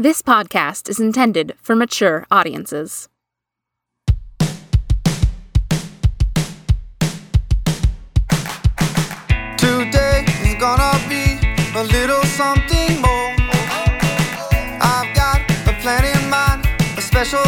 This podcast is intended for mature audiences. Today is gonna be a little something more. I've got a plan in mind, a special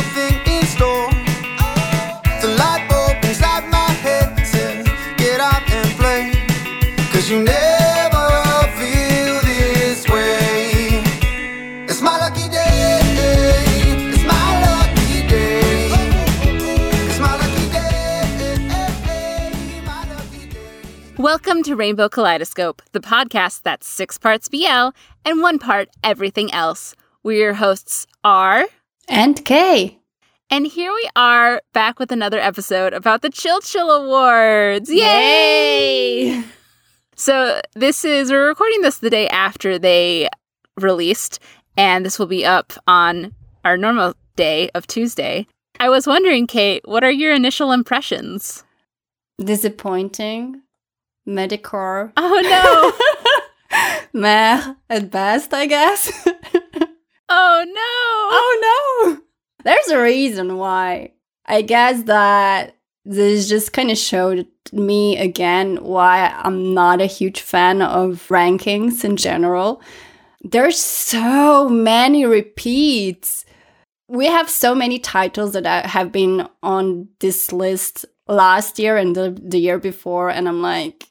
Welcome to Rainbow Kaleidoscope, the podcast that's six parts BL and one part everything else. We're your hosts, R. And Kay. And here we are back with another episode about the Chil Chil Awards. Yay! So this is we're recording this the day after they released, and this will be up on our normal day of Tuesday. I was wondering, Kate, what are your initial impressions? Disappointing. Medicore. Oh no. Meh at best, I guess. oh no! oh no! There's a reason why. I guess that this just kind of showed me again why I'm not a huge fan of rankings in general. There's so many repeats. We have so many titles that have been on this list last year and the, the year before, and I'm like,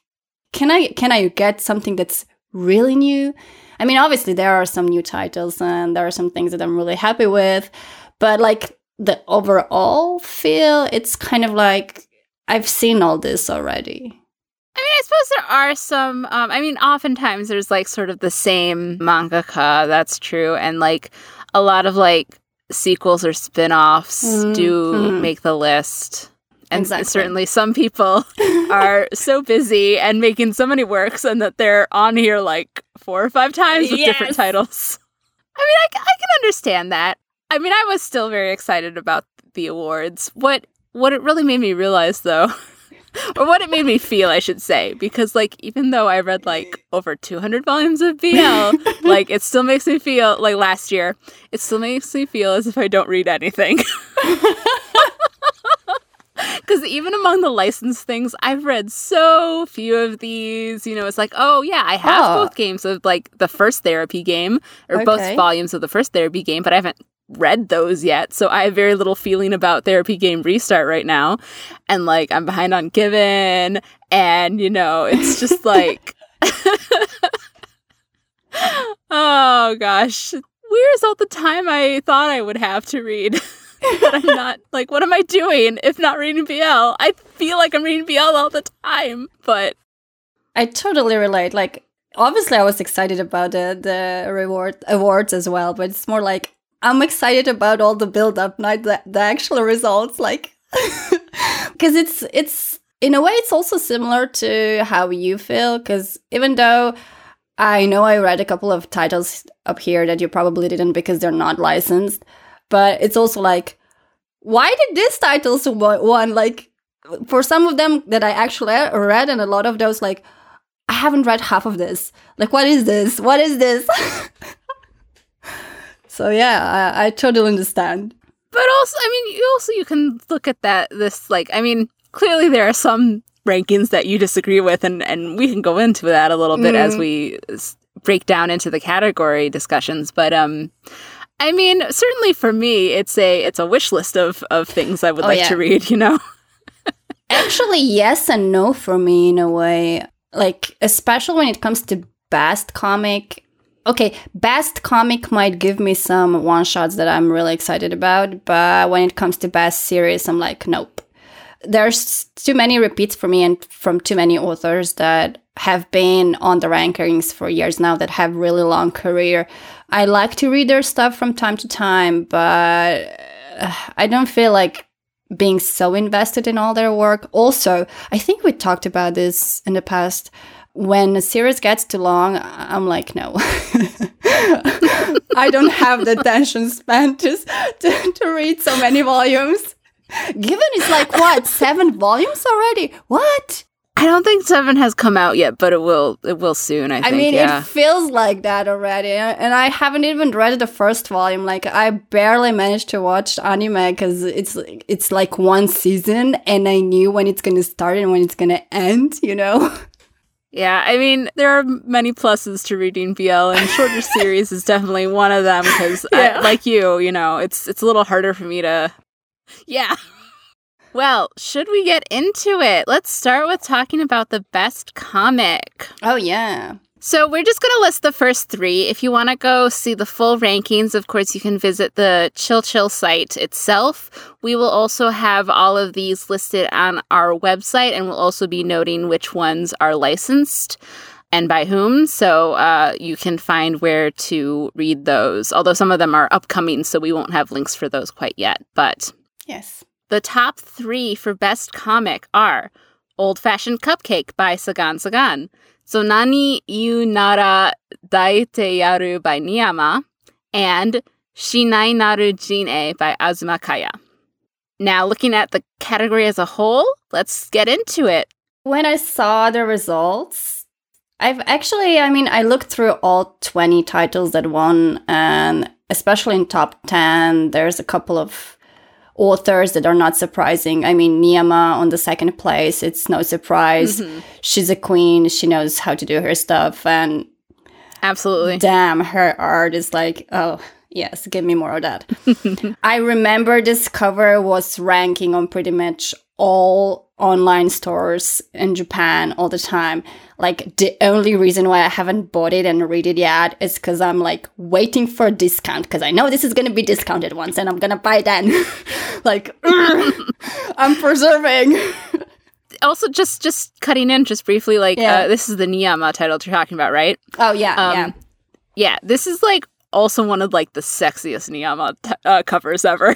can I can I get something that's really new? I mean, obviously there are some new titles and there are some things that I'm really happy with, but like the overall feel, it's kind of like I've seen all this already. I mean, I suppose there are some. Um, I mean, oftentimes there's like sort of the same mangaka. That's true, and like a lot of like sequels or spin-offs Mm, do make the list. And Exactly. certainly, some people are so busy and making so many works, and that they're on here like four or five times with different titles. I mean, I can understand that. I mean, I was still very excited about the awards. What what it really made me realize, though, or what it made me feel, I should say, because like even though I read like over 200 volumes of BL, like it still makes me feel like last year, it still makes me feel as if I don't read anything. Because even among the licensed things, I've read so few of these. You know, it's like, oh yeah, I have Oh. both games of like the first therapy game or both volumes of the first therapy game, but I haven't read those yet. So I have very little feeling about therapy game restart right now. And like I'm behind on Given and you know, it's just like Oh gosh. Where is all the time I thought I would have to read? I'm not like what am I doing if not reading BL? I feel like I'm reading BL all the time, but I totally relate. Like, obviously, I was excited about the the reward awards as well, but it's more like I'm excited about all the build up, not the, the actual results. Like, because it's it's in a way it's also similar to how you feel. Because even though I know I read a couple of titles up here that you probably didn't because they're not licensed, but it's also like, why did these titles won? Like, for some of them that I actually read, and a lot of those like. I haven't read half of this. Like, what is this? What is this? so yeah, I, I totally understand. but also I mean you also you can look at that this like I mean clearly there are some rankings that you disagree with and and we can go into that a little bit as Mm. we break down into the category discussions but um I mean certainly for me it's a it's a wish list of of things I would Oh, like yeah. to read you know Actually, yes and no for me in a way. Like, especially when it comes to best comic. Okay, best comic might give me some one shots that I'm really excited about, but when it comes to best series, I'm like, nope. There's too many repeats for me and from too many authors that have been on the rankings for years now that have really long career. I like to read their stuff from time to time, but uh, I don't feel like being so invested in all their work. Also, I think we talked about this in the past. When a series gets too long, I'm like, no. I don't have the attention span to, to, to read so many volumes. Given it's like, what, seven volumes already? What? I don't think seven has come out yet, but it will. It will soon. I I think. mean, yeah. it feels like that already, and I haven't even read the first volume. Like, I barely managed to watch anime because it's it's like one season, and I knew when it's gonna start and when it's gonna end. You know? Yeah, I mean, there are many pluses to reading BL, and shorter series is definitely one of them because, Yeah. like you, you know, it's it's a little harder for me to. Yeah. Well, should we get into it? Let's start with talking about the best comic. Oh yeah. So we're just going to list the first three. If you want to go see the full rankings, of course, you can visit the Chil Chil site itself. We will also have all of these listed on our website, and we'll also be noting which ones are licensed and by whom. So uh, you can find where to read those. Although some of them are upcoming, so we won't have links for those quite yet. But Yes. The top three for best comic are Old Fashioned Cupcake by Sagan Sagan, Sonani Yu Nara Daite Yaru by Niyama, and Shinai Naru Gene by Azuma Kaya. Now, looking at the category as a whole, let's get into it. When I saw the results, I've actually, I mean, I looked through all 20 titles that won, and especially in top 10, there's a couple of authors that are not surprising. I mean, Niyama on the second place, it's no surprise. Mhm. She's a queen, she knows how to do her stuff, and Absolutely. damn, her art is like, oh, yes, give me more of that. I remember this cover was ranking on pretty much all online stores in Japan all the time. Like, the only reason why I haven't bought it and read it yet is because I'm like waiting for a discount because I know this is going to be discounted once and I'm going to buy it then. like, I'm preserving. Also, just just cutting in just briefly, like Yeah. uh, this is the Niyama title you're talking about, right? Oh, yeah, Um, yeah. Yeah, this is like also one of like the sexiest Niyama t- uh, covers ever.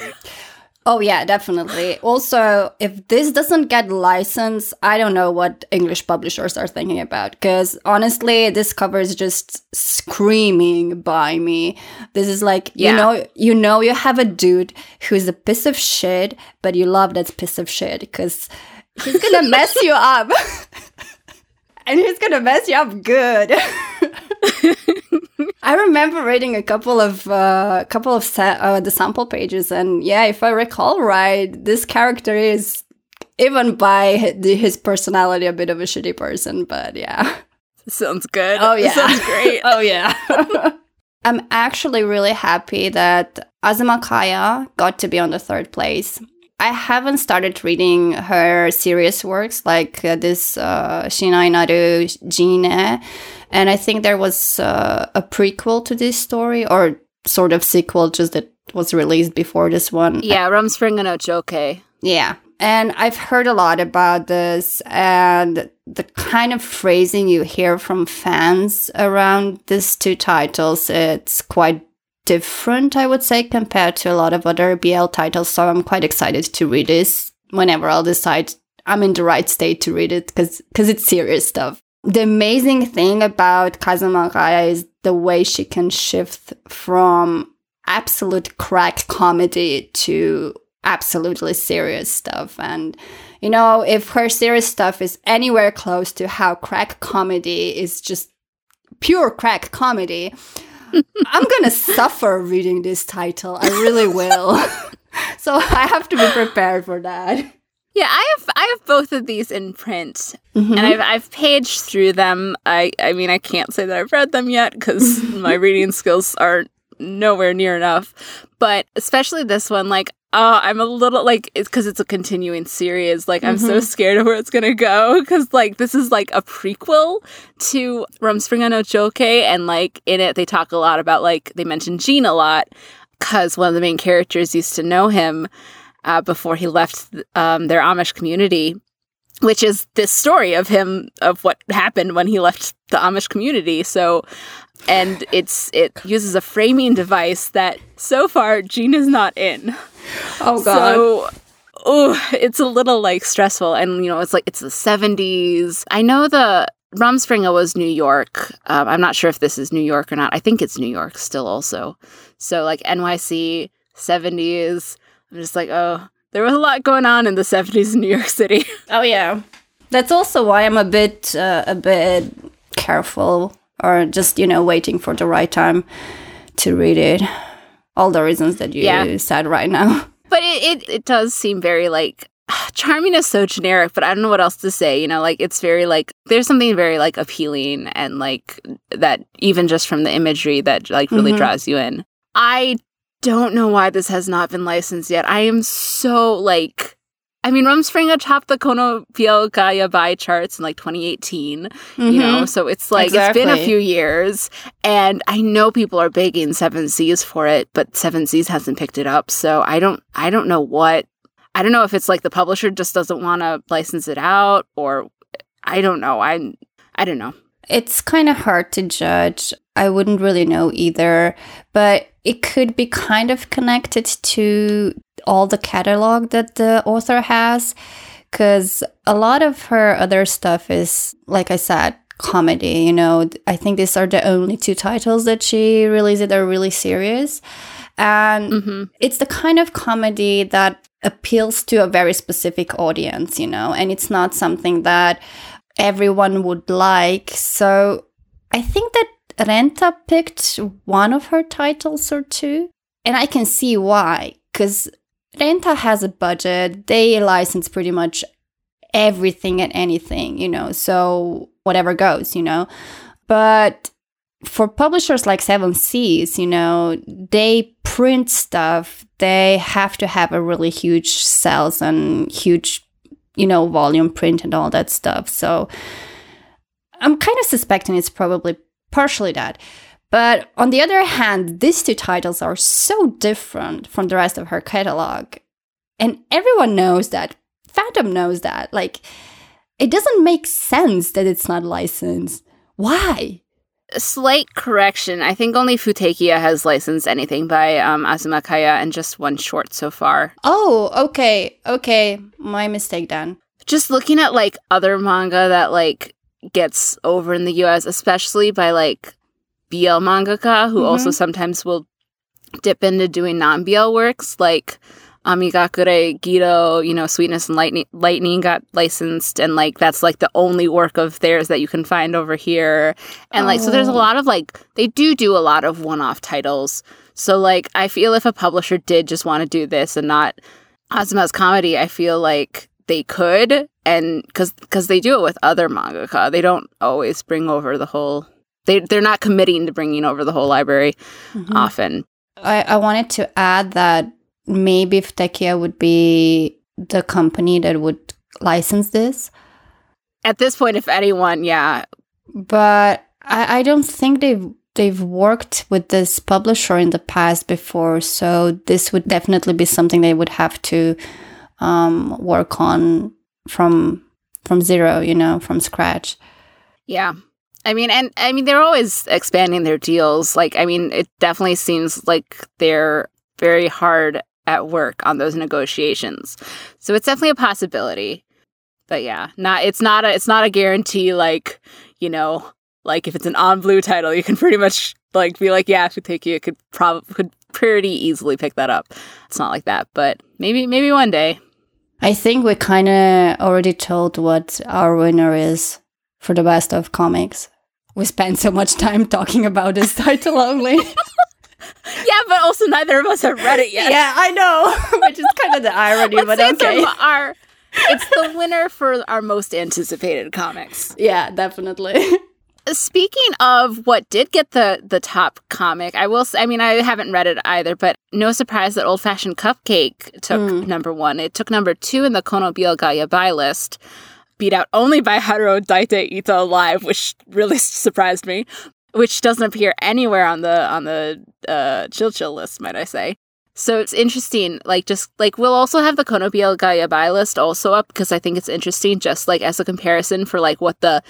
Oh yeah, definitely. Also, if this doesn't get licensed, I don't know what English publishers are thinking about. Because honestly, this cover is just screaming by me. This is like Yeah. you know, you know, you have a dude who's a piece of shit, but you love that piece of shit because he's gonna mess you up, and he's gonna mess you up good. I remember reading a couple of uh, couple of sa- uh, the sample pages, and yeah, if I recall right, this character is even by his personality a bit of a shitty person. But yeah, Sounds good. oh yeah, Sounds great. oh yeah. I'm actually really happy that Azuma Kaya got to be on the third place. I haven't started reading her serious works like uh, this uh, Shinai Naru Gene, and I think there was uh, a prequel to this story or sort of sequel, just that was released before this one. yeah, Rumspringa no Joukei. Yeah. And I've heard a lot about this and the kind of phrasing you hear from fans around these two titles, it's quite different, I would say, compared to a lot of other BL titles. So I'm quite excited to read this whenever I'll decide I'm in the right state to read it because it's serious stuff. The amazing thing about Azuma Kaya is the way she can shift from absolute crack comedy to absolutely serious stuff. And, you know, if her serious stuff is anywhere close to how crack comedy is just pure crack comedy, I'm gonna suffer reading this title. I really will. so I have to be prepared for that. Yeah, I have I have both of these in print, Mhm. and I've I've paged through them. I I mean I can't say that I've read them yet because my reading skills are nowhere near enough. But especially this one, like oh, I'm a little like it's because it's a continuing series. Like I'm so scared of where it's gonna go because like this is like a prequel to Rumspringa no Joukei, and like in it they talk a lot about like they mention Gene a lot because one of the main characters used to know him uh, before he left um, their Amish community, which is this story of him of what happened when he left the Amish community. So, and it's it uses a framing device that so far Gene is not in. Oh God. So. Oh, it's a little like stressful, and you know, it's like it's the seventies. I know the Rumspringa was New York. Um, I'm not sure if this is New York or not. I think it's New York still, also. So like NYC seventies. I'm just like, oh, there was a lot going on in the seventies in New York City. Oh yeah. That's also why I'm a bit uh, a bit careful or just, you know, waiting for the right time to read it. All the reasons that you Yeah. said right now. But it, it, it does seem very like charming is so generic, but I don't know what else to say. You know, like it's very like there's something very like appealing and like that even just from the imagery that like really Mhm. draws you in. I don't know why this has not been licensed yet. I am so like I mean, Rumspringa topped the Kono BL ga Yabai charts in like 2018, you mm-hmm. know, so it's like it's been a few years, and I know people are begging Seven Seas for it, but Seven Seas hasn't picked it up, so I don't, I don't know what, I don't know if it's like the publisher just doesn't want to license it out, or I don't know, I, I don't know. It's kind of hard to judge. I wouldn't really know either, but it could be kind of connected to all the catalog that the author has because a lot of her other stuff is like I said comedy, you know. I think these are the only two titles that she released that are really serious. And hmm it's the kind of comedy that appeals to a very specific audience, you know, and it's not something that everyone would like. So I think that Renta picked one of her titles or two, and I can see why, because Renta has a budget, they license pretty much everything and anything, you know, so whatever goes, you know. But for publishers like Seven Seas, you know, they print stuff. They have to have a really huge sales and huge, you know, volume print and all that stuff. So I'm kind of suspecting it's probably partially that. But on the other hand, these two titles are so different from the rest of her catalog. And everyone knows that. Phantom knows that. Like, it doesn't make sense that it's not licensed. Why? A slight correction. I think only Futekiya has licensed anything by um, and just one short so far. Oh, okay, okay. My mistake then. just looking at like other manga that like gets over in the US, especially by like BL mangaka who mm-hmm. also sometimes will dip into doing non BL works like Amagakure, Gido, you know, Sweetness and Lightning Lightning got licensed and like that's like the only work of theirs that you can find over here. And like so there's a Oh. lot of like they do do a lot of one-off titles. So like I feel if a publisher did just want to do this and not Azuma's comedy, I feel like they could and because because they do it with other mangaka. They don't always bring over the whole they they're not committing to bringing over the whole library Mm-hmm. often. I, I wanted to add that maybe Futekiya would be the company that would license this, at this point if anyone yeah. But I, I don't think they've they've worked with this publisher in the past before, so this would definitely be something they would have to um, work on from from zero, you know, from scratch. yeah. I mean and i mean they're always expanding their deals. Like i mean it definitely seems like they're very hard at work on those negotiations. So it's definitely a possibility. But yeah not it's not a it's not a guarantee like you know like if it's an on blue title you can pretty much like be like yeah Futekiya could probably could pretty easily pick that up. It's not like that but maybe maybe one day I think we kind of already told what our winner is for the best of comics. We spent so much time talking about this title only. yeah but also neither of us have read it yet yeah, I know, which is kind of the irony, Let's but okay. our it's the winner for our most anticipated comics Yeah, definitely. Speaking of what did get the the top comic, I will. I mean, I haven't read it either, but no surprise that Old Fashioned Cupcake took Mm. number one. It took number two in the Kono BL ga Yabai list, beat out only by Haru wo Daite Ita Alive, which really surprised me. Which doesn't appear anywhere on the on the uh, Chil Chil list, might I say? So it's interesting. Like just like we'll also have the Kono BL ga Yabai list also up because I think it's interesting, just like as a comparison for like what the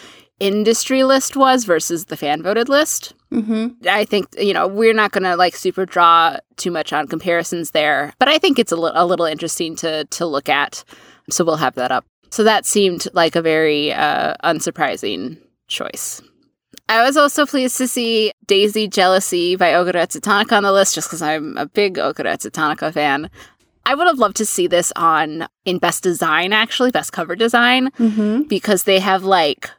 industry list was versus the fan voted list. hmm I think you know we're not going to like super draw too much on comparisons there, but I think it's a, li- a little interesting to to look at. So we'll have that up. So that seemed like a very uh, unsurprising choice. I was also pleased to see Daisy Jealousy by Ogeretsu Tanaka on the list, just because I'm a big Ogeretsu Tanaka fan. I would have loved to see this on in best design, actually, best cover design, Mm-hmm. because they have like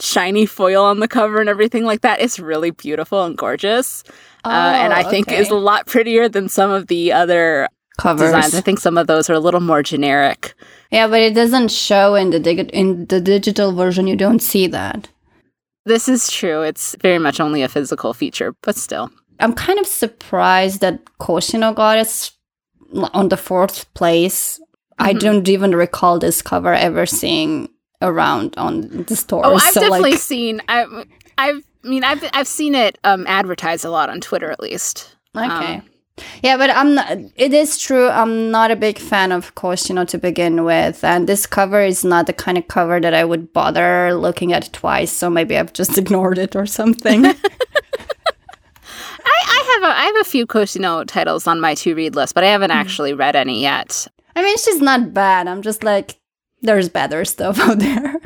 shiny foil on the cover and everything like that. It's really beautiful and gorgeous. uh, and I think is a lot prettier than some of the other covers. designs. I think some of those are a little more generic. Yeah, but it doesn't show in the dig- in the digital version. You don't see that. This is true. It's very much only a physical feature, but still. I'm kind of surprised that Koshino got it on the fourth place. I Mhm. don't even recall this cover ever seeing around on the store. Oh, I've so, definitely like, seen. I, I've. I mean, I've I've seen it um, advertised a lot on Twitter, at least. okay. Um, yeah, but I'm not, it is true. I'm not a big fan of Koshino to begin with, and this cover is not the kind of cover that I would bother looking at twice. So maybe I've just ignored it or something. I, I have a I have a few Koshino titles on my to read list, but I haven't Hmm. actually read any yet. I mean, she's not bad. I'm just like, there's better stuff out there.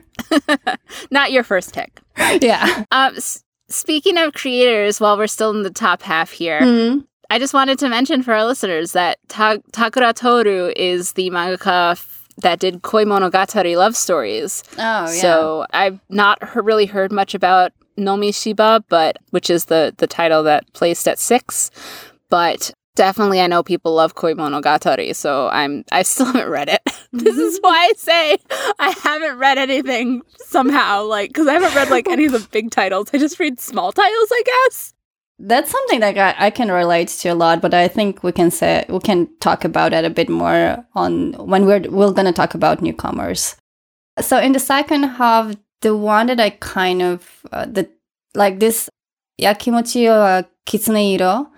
Not your first pick. yeah. Um, s- speaking of creators, while we're still in the top half here, Mm. I just wanted to mention for our listeners that Ta- Takura Toru is the mangaka f- that did Koi Monogatari love stories. Oh, yeah. So I've not he- really heard much about Nomi Shiba, but which is the the title that placed at six. But definitely, I know people love Koi Monogatari, so I'm I still haven't read it. this is why I say I haven't read anything somehow, like because I haven't read like any of the big titles. I just read small titles, I guess. That's something that I, I can relate to a lot, but I think we can say we can talk about it a bit more on when we're we're gonna talk about newcomers. So in the second half, the one that I kind of uh, the like this Yakimochi wa Kitsuneiro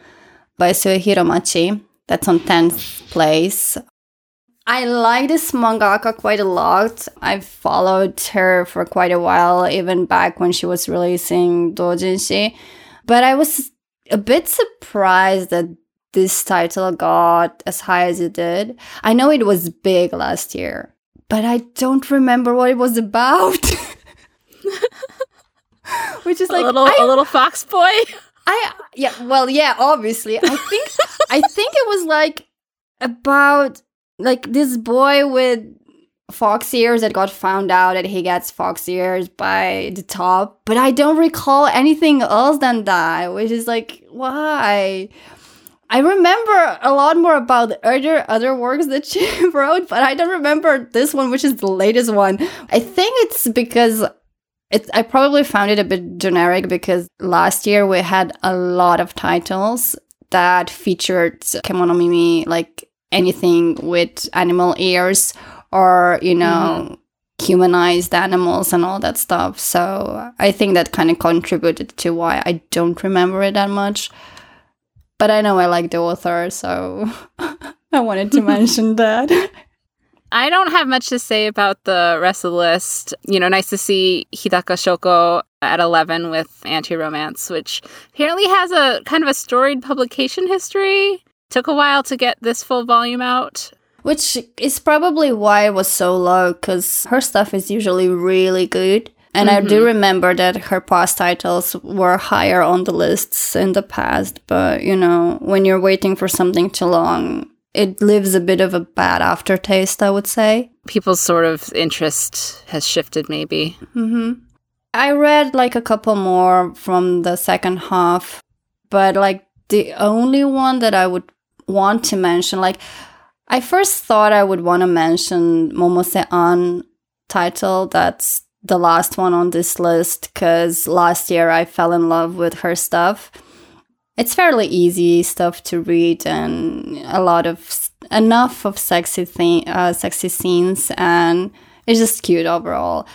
by Suehiro Machi. That's on tenth place. I like this mangaka quite a lot. I've followed her for quite a while, even back when she was releasing Dojinshi. But I was a bit surprised that this title got as high as it did. I know it was big last year, but I don't remember what it was about. Which is like a little I, a little fox boy. I yeah, well yeah, obviously. I think I think it was like about like this boy with fox ears that got found out that he gets fox ears by the top, but I don't recall anything else than that, which is like why. I remember a lot more about the other other works that she wrote, but I don't remember this one, which is the latest one. I think it's because I probably found it a bit generic because last year we had a lot of titles that featured Kemono Mimi, like anything with animal ears or, you know, mm-hmm. humanized animals and all that stuff. So I think that kind of contributed to why I don't remember it that much. But I know I like the author, so I wanted to mention that. I don't have much to say about the rest of the list. You know, nice to see Hidaka Shoko at 11 with Anti Romance, which apparently has a kind of a storied publication history. Took a while to get this full volume out. Which is probably why it was so low, because her stuff is usually really good. And I do mm-hmm. remember that her past titles were higher on the lists in the past, but you know, when you're waiting for something too long, it leaves a bit of a bad aftertaste, I would say. People's sort of interest has shifted, maybe. hmm I read like a couple more from the second half, but like the only one that I would want to mention, like I first thought I would want to mention Momose An title. That's the last one on this list because last year I fell in love with her stuff. It's fairly easy stuff to read and a lot of enough of sexy thing, uh, sexy scenes, and it's just cute overall.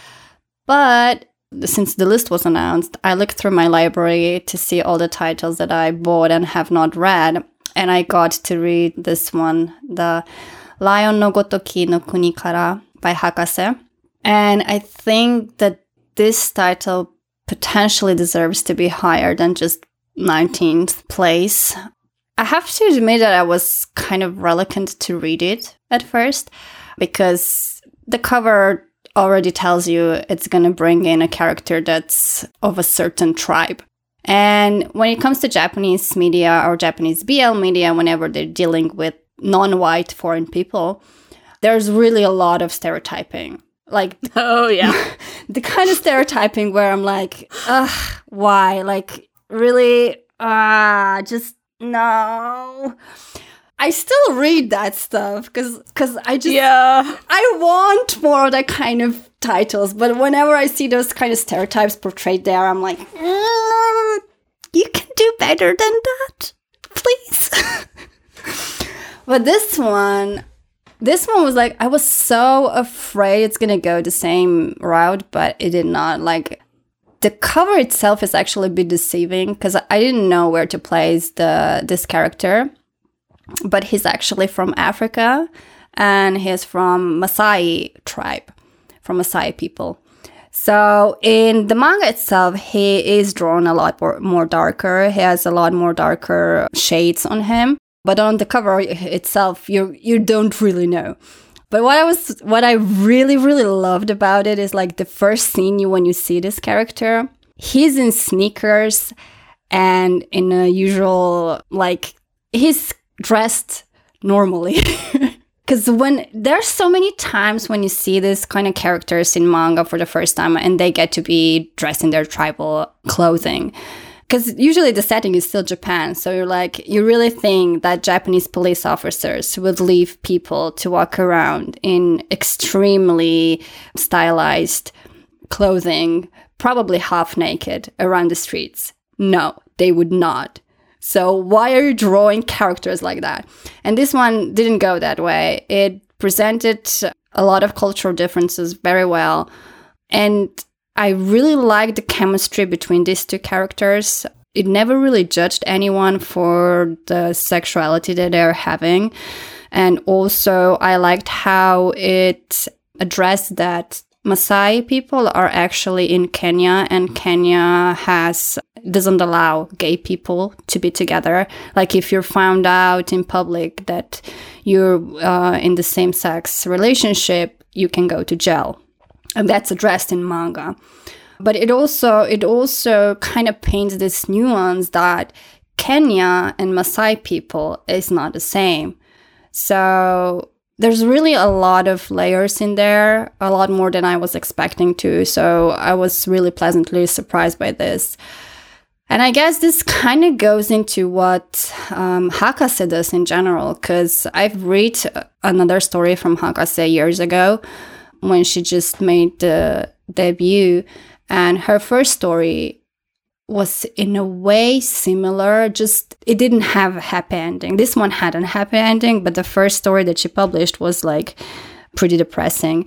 But since the list was announced, I looked through my library to see all the titles that I bought and have not read, and I got to read this one, the Lion no Gotoki no Kuni Kara by Hakase. And I think that this title potentially deserves to be higher than just 19th place. I have to admit that I was kind of reluctant to read it at first because the cover already tells you it's going to bring in a character that's of a certain tribe. And when it comes to Japanese media or Japanese BL media, whenever they're dealing with non-white foreign people, there's really a lot of stereotyping. Like Oh yeah. the kind of stereotyping where I'm like, ugh, why? Like, really? Ah, just no. I still read that stuff because because I just yeah. I want more of that kind of titles, but whenever I see those kind of stereotypes portrayed there, I'm like, "Uh, you can do better than that, please. but this one, this one was like, I was so afraid it's gonna go the same route, but it did not. Like, the cover itself is actually a bit deceiving because I didn't know where to place the this character but he's actually from Africa and he's from Maasai tribe, from Maasai people. So in the manga itself, he is drawn a lot more, more darker. He has a lot more darker shades on him. But on the cover itself, you you don't really know. But what I was what I really really loved about it is like the first scene you when you see this character, he's in sneakers and in a usual like he's dressed normally. Because when there's so many times when you see this kind of characters in manga for the first time and they get to be dressed in their tribal clothing. Because usually the setting is still Japan. So you're like, you really think that Japanese police officers would leave people to walk around in extremely stylized clothing, probably half naked around the streets. No, they would not. So why are you drawing characters like that? And this one didn't go that way. It presented a lot of cultural differences very well. And I really liked the chemistry between these two characters. It never really judged anyone for the sexuality that they're having. And also, I liked how it addressed that Maasai people are actually in Kenya, and Kenya has doesn't allow gay people to be together. Like if you're found out in public that you're uh, in the same sex relationship, you can go to jail, and that's addressed in manga. But it also it also kind of paints this nuance that Kenya and Maasai people is not the same. So there's really a lot of layers in there, a lot more than I was expecting to. So I was really pleasantly surprised by this. And I guess this kind of goes into what um, Hakase does in general, because I've read another story from Hakase years ago when she just made the debut. And her first story was in a way similar just it didn't have a happy ending. This one had a happy ending but the first story that she published was like pretty depressing.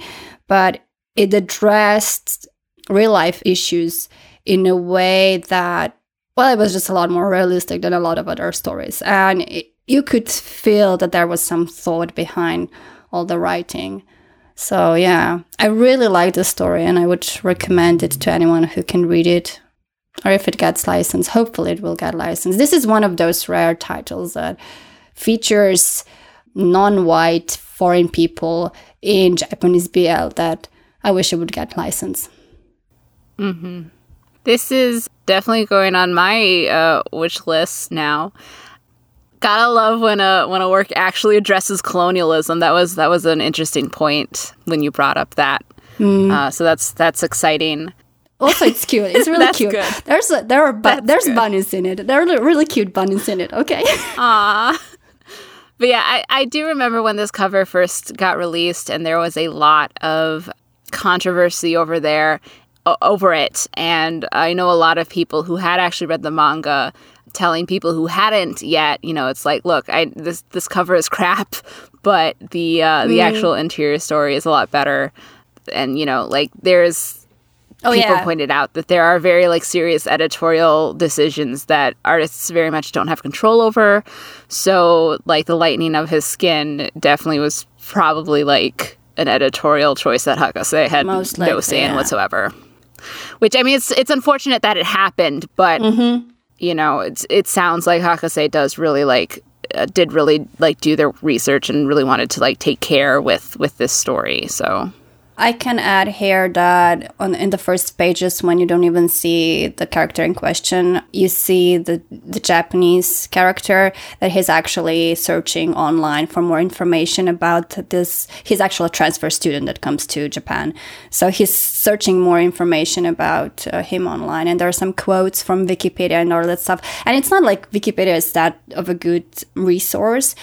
But it addressed real life issues in a way that well it was just a lot more realistic than a lot of other stories. And it, you could feel that there was some thought behind all the writing so yeah i really like the story and i would recommend it to anyone who can read it or if it gets licensed, hopefully it will get licensed. This is one of those rare titles that features non-white foreign people in Japanese BL that I wish it would get licensed. Mm-hmm. This is definitely going on my uh, wish list now. Gotta love when a when a work actually addresses colonialism. That was that was an interesting point when you brought up that. Mm. Uh, so that's that's exciting. Also, it's cute. It's really cute. Good. There's a, there are bu- there's good. bunnies in it. There are really cute bunnies in it. Okay. Aww. But yeah, I, I do remember when this cover first got released, and there was a lot of controversy over there, over it. And I know a lot of people who had actually read the manga telling people who hadn't yet, you know, it's like, look, I this this cover is crap, but the uh, the mm. actual interior story is a lot better. And you know, like there's oh, people yeah. pointed out that there are very like serious editorial decisions that artists very much don't have control over. So like the lightening of his skin definitely was probably like an editorial choice that Hakase had likely, no say in yeah. whatsoever. Which I mean, it's it's unfortunate that it happened, but mm-hmm. You know, it's it sounds like Hakase does really like uh, did really like do their research and really wanted to like take care with with this story. So I can add here that on in the first pages when you don't even see the character in question, you see the the Japanese character that he's actually searching online for more information about this. He's actually a transfer student that comes to Japan, so he's searching more information about uh, him online. And there are some quotes from Wikipedia and all that stuff. And it's not like Wikipedia is that of a good resource,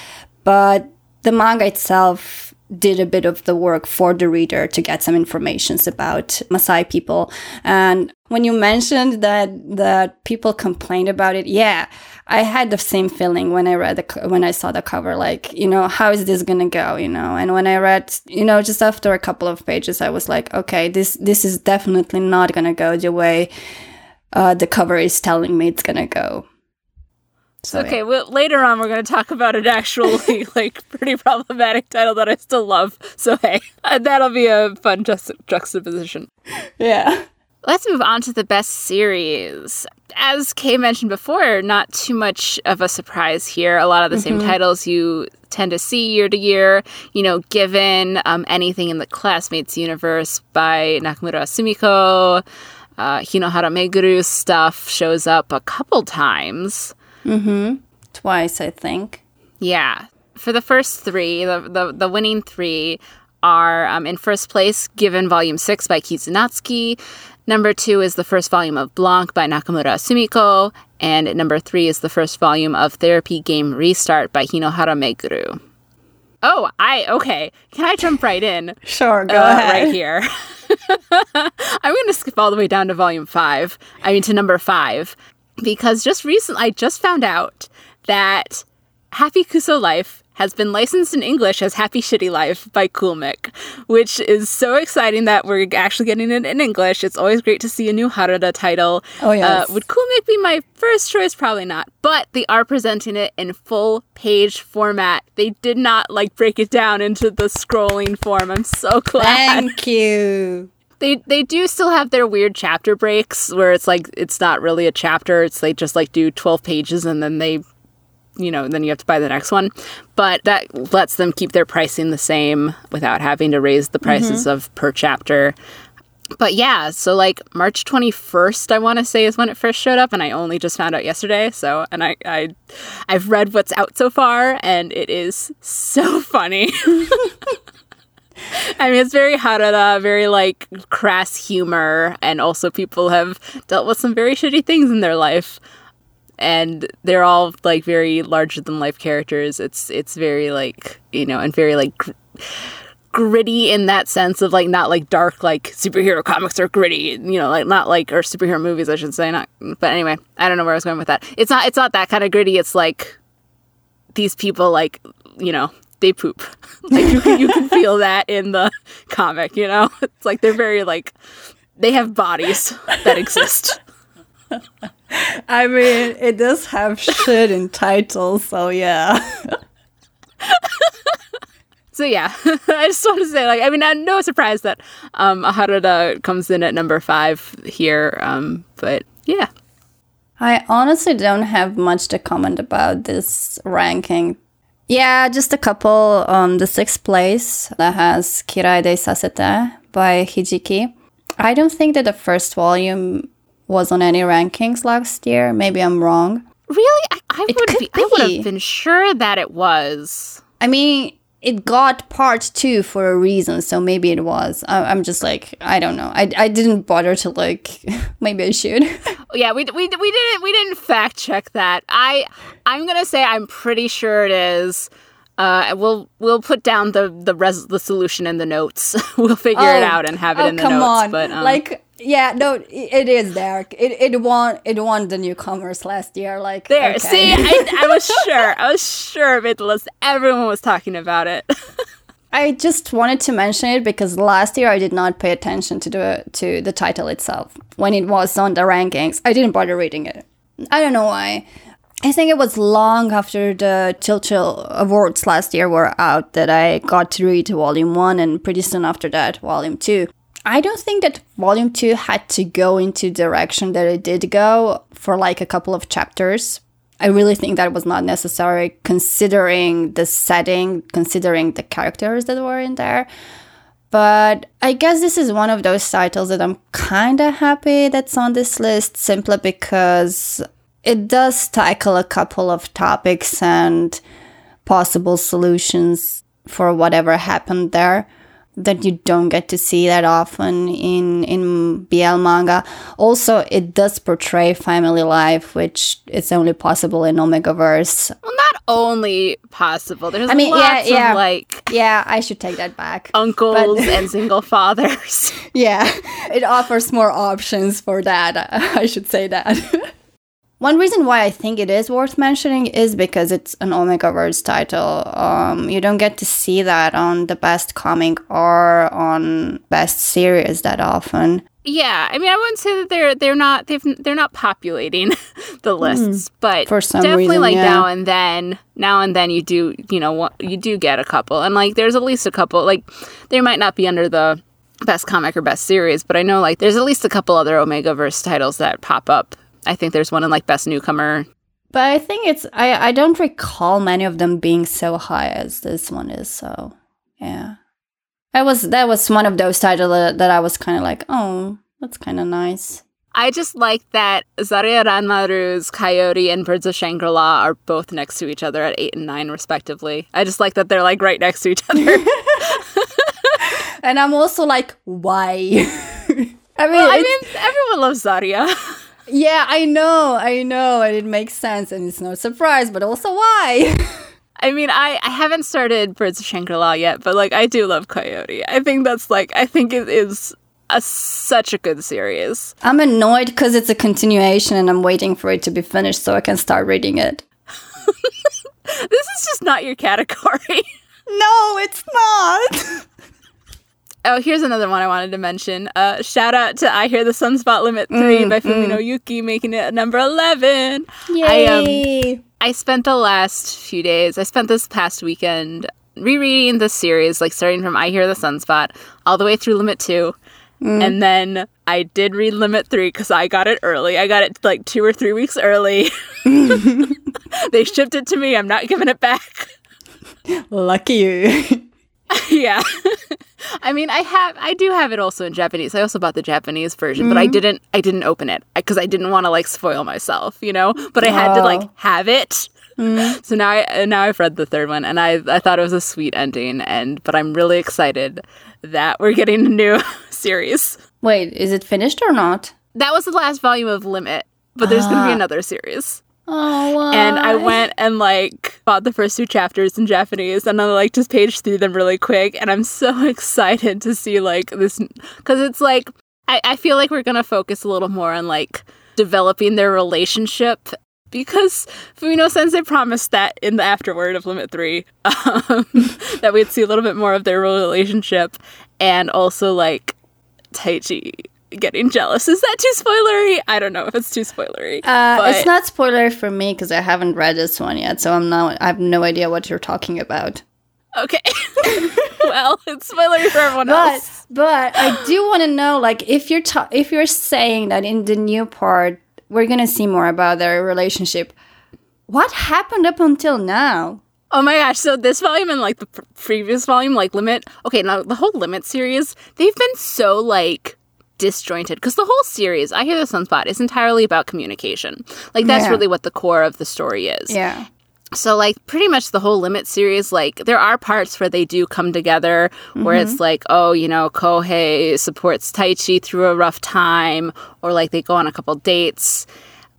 but the manga itself did a bit of the work for the reader to get some informations about Maasai people. And when you mentioned that that people complained about it, yeah, I had the same feeling when I read the when I saw the cover. Like, you know, how is this gonna go? You know, and when I read, you know, just after a couple of pages, I was like, okay, this this is definitely not gonna go the way uh, the cover is telling me it's gonna go. So, okay, yeah. well, later on we're going to talk about an actually like pretty problematic title that I still love. So hey, that'll be a fun ju- juxtaposition. Yeah. Let's move on to the best series. As Kay mentioned before, not too much of a surprise here. A lot of the mm-hmm. same titles you tend to see year to year. You know, given um, anything in the Classmates universe by Nakamura Asumiko, uh, Hinohara Meguru stuff shows up a couple times. Mm-hmm. Twice, I think. Yeah. For the first three, the, the, the winning three are um, in first place, Given Volume 6 by Kizunatsuki. Number two is the first volume of Blanc by Nakamura Asumiko. And number three is the first volume of Therapy Game Restart by Hinohara Meguru. Oh, I okay. Can I jump right in? Sure, go uh, ahead. Right here. I'm going to skip all the way down to volume five. I mean, to number five because just recently I just found out that Happy Kuso Life has been licensed in English as Happy Shitty Life by Coolmic, which is so exciting that we're actually getting it in English. It's always great to see a new Harada title. Oh, yes. Uh, would Coolmic be my first choice? Probably not. But they are presenting it in full page format. They did not like break it down into the scrolling form. I'm so glad. Thank you they they do still have their weird chapter breaks where it's like it's not really a chapter. It's they just like do 12 pages and then they you know then you have to buy the next one. But that lets them keep their pricing the same without having to raise the prices mm-hmm. of per chapter. But yeah so like march 21st i want to say is when it first showed up and i only just found out yesterday so and i, I i've read what's out so far and it is so funny I mean, it's very harada, very like crass humor, and also people have dealt with some very shitty things in their life, and they're all like very larger than life characters. It's it's very like you know, and very like. Gr- gritty in that sense of like not like dark like superhero comics are gritty you know like not like or superhero movies i should say not but anyway i don't know where i was going with that it's not it's not that kind of gritty it's like these people like you know they poop. like you can, you can feel that in the comic, you know? It's like they're very like they have bodies that exist. I mean, it does have shit in titles, so yeah. so yeah, I just want to say, like, I mean, I'm no surprise that um, Harada comes in at number five here, um, but yeah. I honestly don't have much to comment about this ranking yeah, just a couple. Um, the sixth place that has Kirai de Sasete by Hijiki. I don't think that the first volume was on any rankings last year. Maybe I'm wrong. Really, I, I would be, be. I would have been sure that it was. I mean, it got part two for a reason, so maybe it was. I, am just like, I don't know. I, I didn't bother to like. maybe I should. yeah, we, we, we didn't we didn't fact check that. I I'm gonna say I'm pretty sure it is. Uh, we'll we'll put down the the res- the solution in the notes. we'll figure oh, it out and have it oh, in the come notes. On. But um, like yeah, no, it is there. It it won it won the newcomers last year. Like there, okay. see, I, I was sure, I was sure of it. List everyone was talking about it. I just wanted to mention it because last year I did not pay attention to the to the title itself when it was on the rankings. I didn't bother reading it. I don't know why. I think it was long after the Chil Chil awards last year were out that I got to read Volume 1 and pretty soon after that, Volume 2. I don't think that volume two had to go into direction that it did go for like a couple of chapters. I really think that was not necessary considering the setting, considering the characters that were in there. But I guess this is one of those titles that I'm kind of happy that's on this list simply because it does tackle a couple of topics and possible solutions for whatever happened there that you don't get to see that often in in BL manga. Also, it does portray family life, which is only possible in Omegaverse. Well, not only possible. There's I mean, yeah, yeah. of like Yeah, I should take that back. uncles But- and single fathers. Yeah, it offers more options for that. I should say that. One reason why I think it is worth mentioning is because it's an Omega Omegaverse title. Um, you don't get to see that on the best comic or on best series that often. Yeah, I mean, I wouldn't say that they're they're not they've they're not populating the lists, but Hmm. For some definitely reason, like yeah. now and then, now and then you do you know what you do get a couple, and like there's at least a couple like they might not be under the best comic or best series, but I know like there's at least a couple other Omegaverse titles that pop up. I think there's one in like best newcomer. But I think it's I, I don't recall many of them being so high as this one is. So yeah, that was that was one of those titles that, that I was kind of like, oh, that's kind of nice. I just like that Zariya Ranmaru's Coyote and Birds of Shangri-La are both next to each other at 8 and 9 respectively. I just like that they're like right next to each other. And I'm also like, why? I mean, Well, I mean, everyone loves Zariya. Yeah, I know, I know, and it makes sense, and it's no surprise, but also why? I mean, I, I haven't started Birds of Shangri-La yet, but like I do love Coyote. I think that's like I think it is a such a good series. I'm annoyed because it's a continuation, and I'm waiting for it to be finished so I can start reading it. This is just not your category. No, it's not. Oh, here's another one I wanted to mention. Uh, shout out to I Hear the Sunspot Limit 3 by Fumino Yuki making it number 11. I, um, Yay! I spent the last few days, I spent this past weekend rereading the series, like starting from I Hear the Sunspot all the way through Limit 2. And then I did read Limit 3 because I got it early. I got it like two or three weeks early. they shipped it to me. I'm not giving it back. Lucky you. yeah. I mean, I have, I do have it also in Japanese. I also bought the Japanese version, but I didn't, I didn't open it because I didn't want to like spoil myself, you know. But I had to like Oh. have it. So now, I now I've read the third one, and I I thought it was a sweet ending, and but I'm really excited that we're getting a new series. Wait, is it finished or not? That was the last volume of Limit, but there's gonna be Ah. another series. Oh, and I went and like bought the first two chapters in Japanese, and I like just paged through them really quick, and I'm so excited to see like this because it's like I, I feel like we're gonna focus a little more on like developing their relationship because Fumino Sensei promised that in the afterword of Limit Three um, that we'd see a little bit more of their relationship, and also like Taichi getting jealous. Is that too spoilery? I don't know if it's too spoilery. Uh, but- it's not spoiler for me because I haven't read this one yet, so I'm not. I have no idea what you're talking about. Okay. well, it's spoilery for everyone But else. but I do want to know, like, if you're ta- if you're saying that in the new part we're gonna see more about their relationship, what happened up until now? Oh my gosh! So this volume and like the pr- previous volume, like Limit. Okay, now the whole Limit series, they've been so like disjointed because the whole series, I hear the Sunspot, is entirely about communication. Like that's Yeah. really what the core of the story is. Yeah. So like pretty much the whole Limit series, like there are parts where they do come together where it's mm-hmm. like, oh, you know, Kohei supports Taichi through a rough time, or like they go on a couple dates.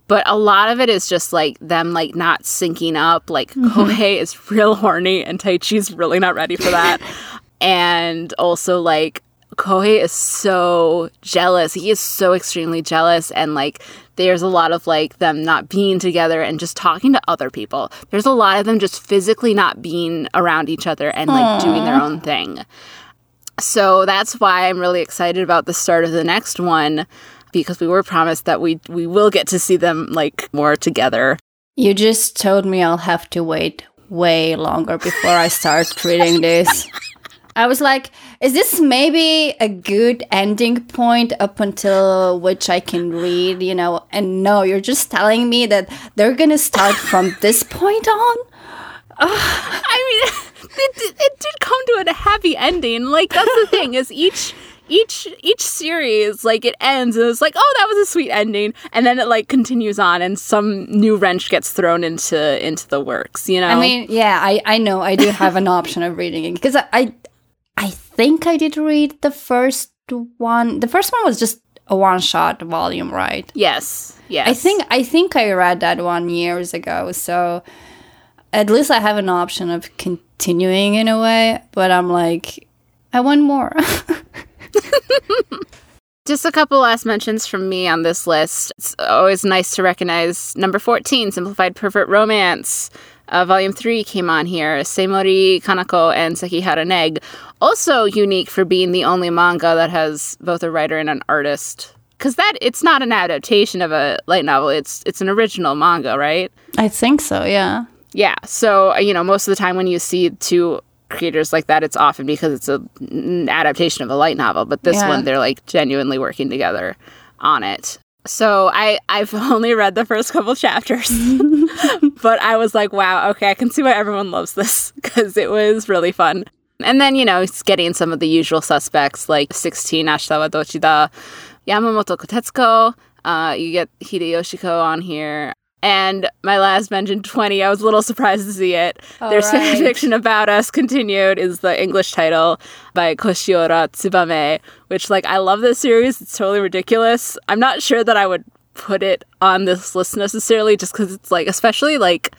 But a lot of it is just like them like not syncing up. Like mm-hmm. Kohei is real horny and Taichi's really not ready for that. and also like Kohei is so jealous. He is so extremely jealous and like there's a lot of like them not being together and just talking to other people. There's a lot of them just physically not being around each other and like doing their own thing. So that's why I'm really excited about the start of the next one because we were promised that we we will get to see them like more together. You just told me I'll have to wait way longer before I start reading this. I was like, is this maybe a good ending point up until which I can read, you know? And no, you're just telling me that they're gonna start from this point on? I mean, it, did- it did come to a happy happy ending. Like that's the thing is each each each series like it ends and it's like oh that was a sweet ending and then it like continues on and some new wrench gets thrown into into the works you know I mean, yeah, I, I know I do have an option of reading it because I, I I think I did read the first one. The first one was just a one shot volume, right? yes yes I think I think I read that one years ago, so at least I have an option of continuing in a way. But I'm like, I want more. Just a couple last mentions from me on this list. It's always nice to recognize number 14, Simplified Pervert Romance. Uh, volume 3 came on here. Seimori Kanako and Sekihara Neg. Also unique for being the only manga that has both a writer and an artist. Because that it's not an adaptation of a light novel, it's it's an original manga, right? I think so. Yeah. Yeah. So, uh, you know, most of the time when you see two creators like that, it's often because it's a, an adaptation of a light novel. But this Yeah. one, they're like genuinely working together on it. So I, I've only read the first couple chapters, but I was like, wow, okay, I can see why everyone loves this because it was really fun. And then, you know, it's getting some of the usual suspects like 16 Ashitawa Dochida, Yamamoto Kotetsuko, uh, you get Hideyoshico on here. And my last mention, 20, I was a little surprised to see it. There's All right. Fiction About Us Continued is the English title by Koshiora Tsubame, which, like, I love this series. It's totally ridiculous. I'm not sure that I would put it on this list necessarily just because it's, like, especially, like,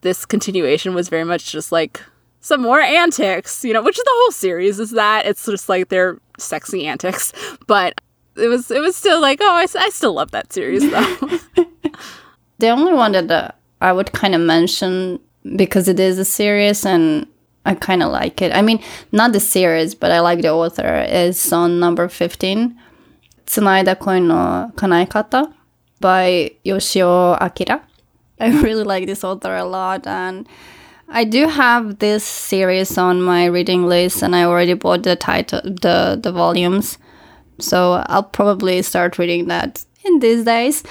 this continuation was very much just, like, some more antics, you know, which is the whole series is that. It's just, like, their sexy antics. But it was, it was still like, oh, I still love that series, though. The only one that uh, I would kind of mention because it is a series and I kind of like it. I mean, not the series, but I like the author. Is on number fifteen, "Tsunaida Koi no Kanaekata" by Yoshio Akira. I really like this author a lot, and I do have this series on my reading list, and I already bought the title, the the volumes. So I'll probably start reading that in these days.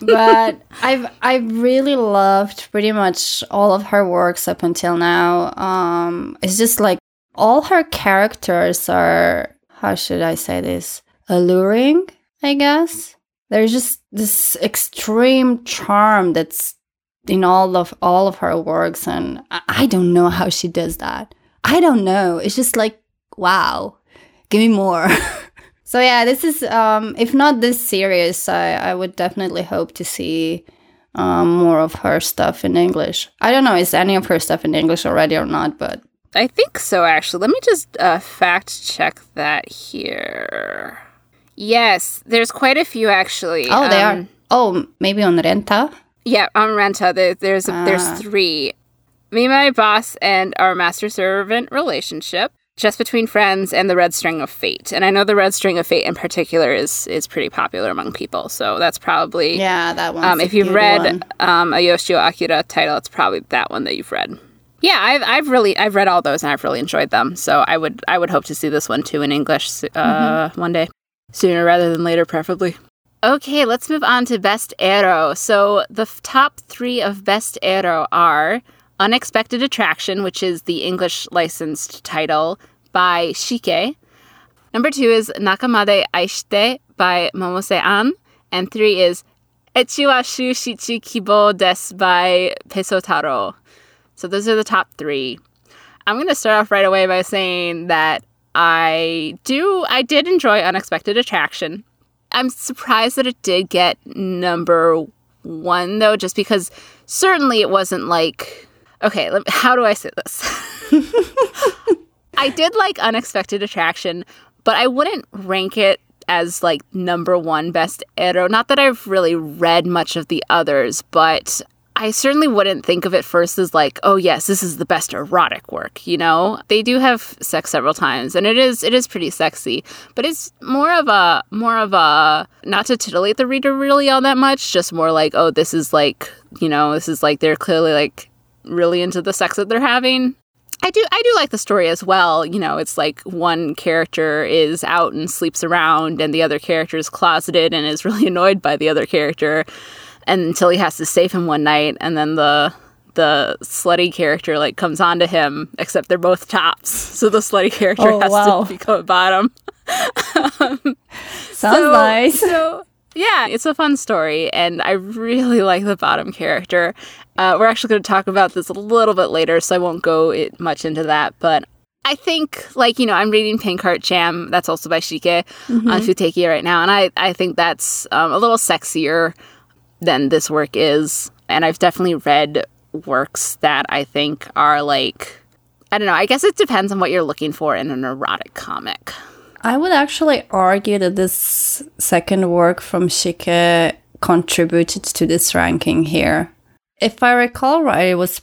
but I've I've really loved pretty much all of her works up until now. Um, it's just like all her characters are how should I say this alluring, I guess. There's just this extreme charm that's in all of all of her works, and I, I don't know how she does that. I don't know. It's just like wow, give me more. So yeah, this is um if not this series, I I would definitely hope to see um more of her stuff in English. I don't know is any of her stuff in English already or not, but I think so, actually. Let me just uh, fact check that here. Yes, there's quite a few, actually. oh, they Um, are. Oh, maybe on Renta. Yeah, on Renta, there, there's there's Ah. three. Me, my boss, and our master servant relationship, just between friends, and the red string of fate. And I know the red string of fate in particular is is pretty popular among people. So that's probably Yeah, that one. um, if you've read um, a Yoshio Akira title, it's probably that one that you've read. Yeah, I've, I've really I've read all those and I've really enjoyed them. So I would I would hope to see this one too in English uh, one day, sooner rather than later, preferably. Okay, let's move on to Best Ero. So the f- top three of Best Ero are Unexpected Attraction, which is the English licensed title by Shike. Number two is Nakama de Aishite by Momose An. And three is Echi wa shu shichi kibo desu by Pesotaro. So those are the top three. I'm going to start off right away by saying that I do, I did enjoy Unexpected Attraction. I'm surprised that it did get number one though, just because certainly it wasn't like, okay, let, how do I say this? I did like Unexpected Attraction, but I wouldn't rank it as like number one best Ero. Not that I've really read much of the others, but I certainly wouldn't think of it first as like, oh yes, this is the best erotic work, you know? They do have sex several times and it is it is pretty sexy, but it's more of a more of a not to titillate the reader really all that much, just more like, oh, this is like, you know, this is like they're clearly like really into the sex that they're having. I do I do like the story as well. You know, it's like one character is out and sleeps around and the other character is closeted and is really annoyed by the other character and until he has to save him one night and then the the slutty character like comes onto him, except they're both tops. So the slutty character Oh, has wow. to become a bottom. Sounds So- nice. So yeah, it's a fun story, and I really like the bottom character. Uh, we're actually going to talk about this a little bit later, so I won't go it, much into that. But I think, like you know, I'm reading Pink Heart Jam. That's also by Shike on Futeki right now, and I I think that's um, a little sexier than this work is. And I've definitely read works that I think are like. I don't know. I guess it depends on what you're looking for in an erotic comic. I would actually argue that this second work from Shike contributed to this ranking here. If I recall right, it was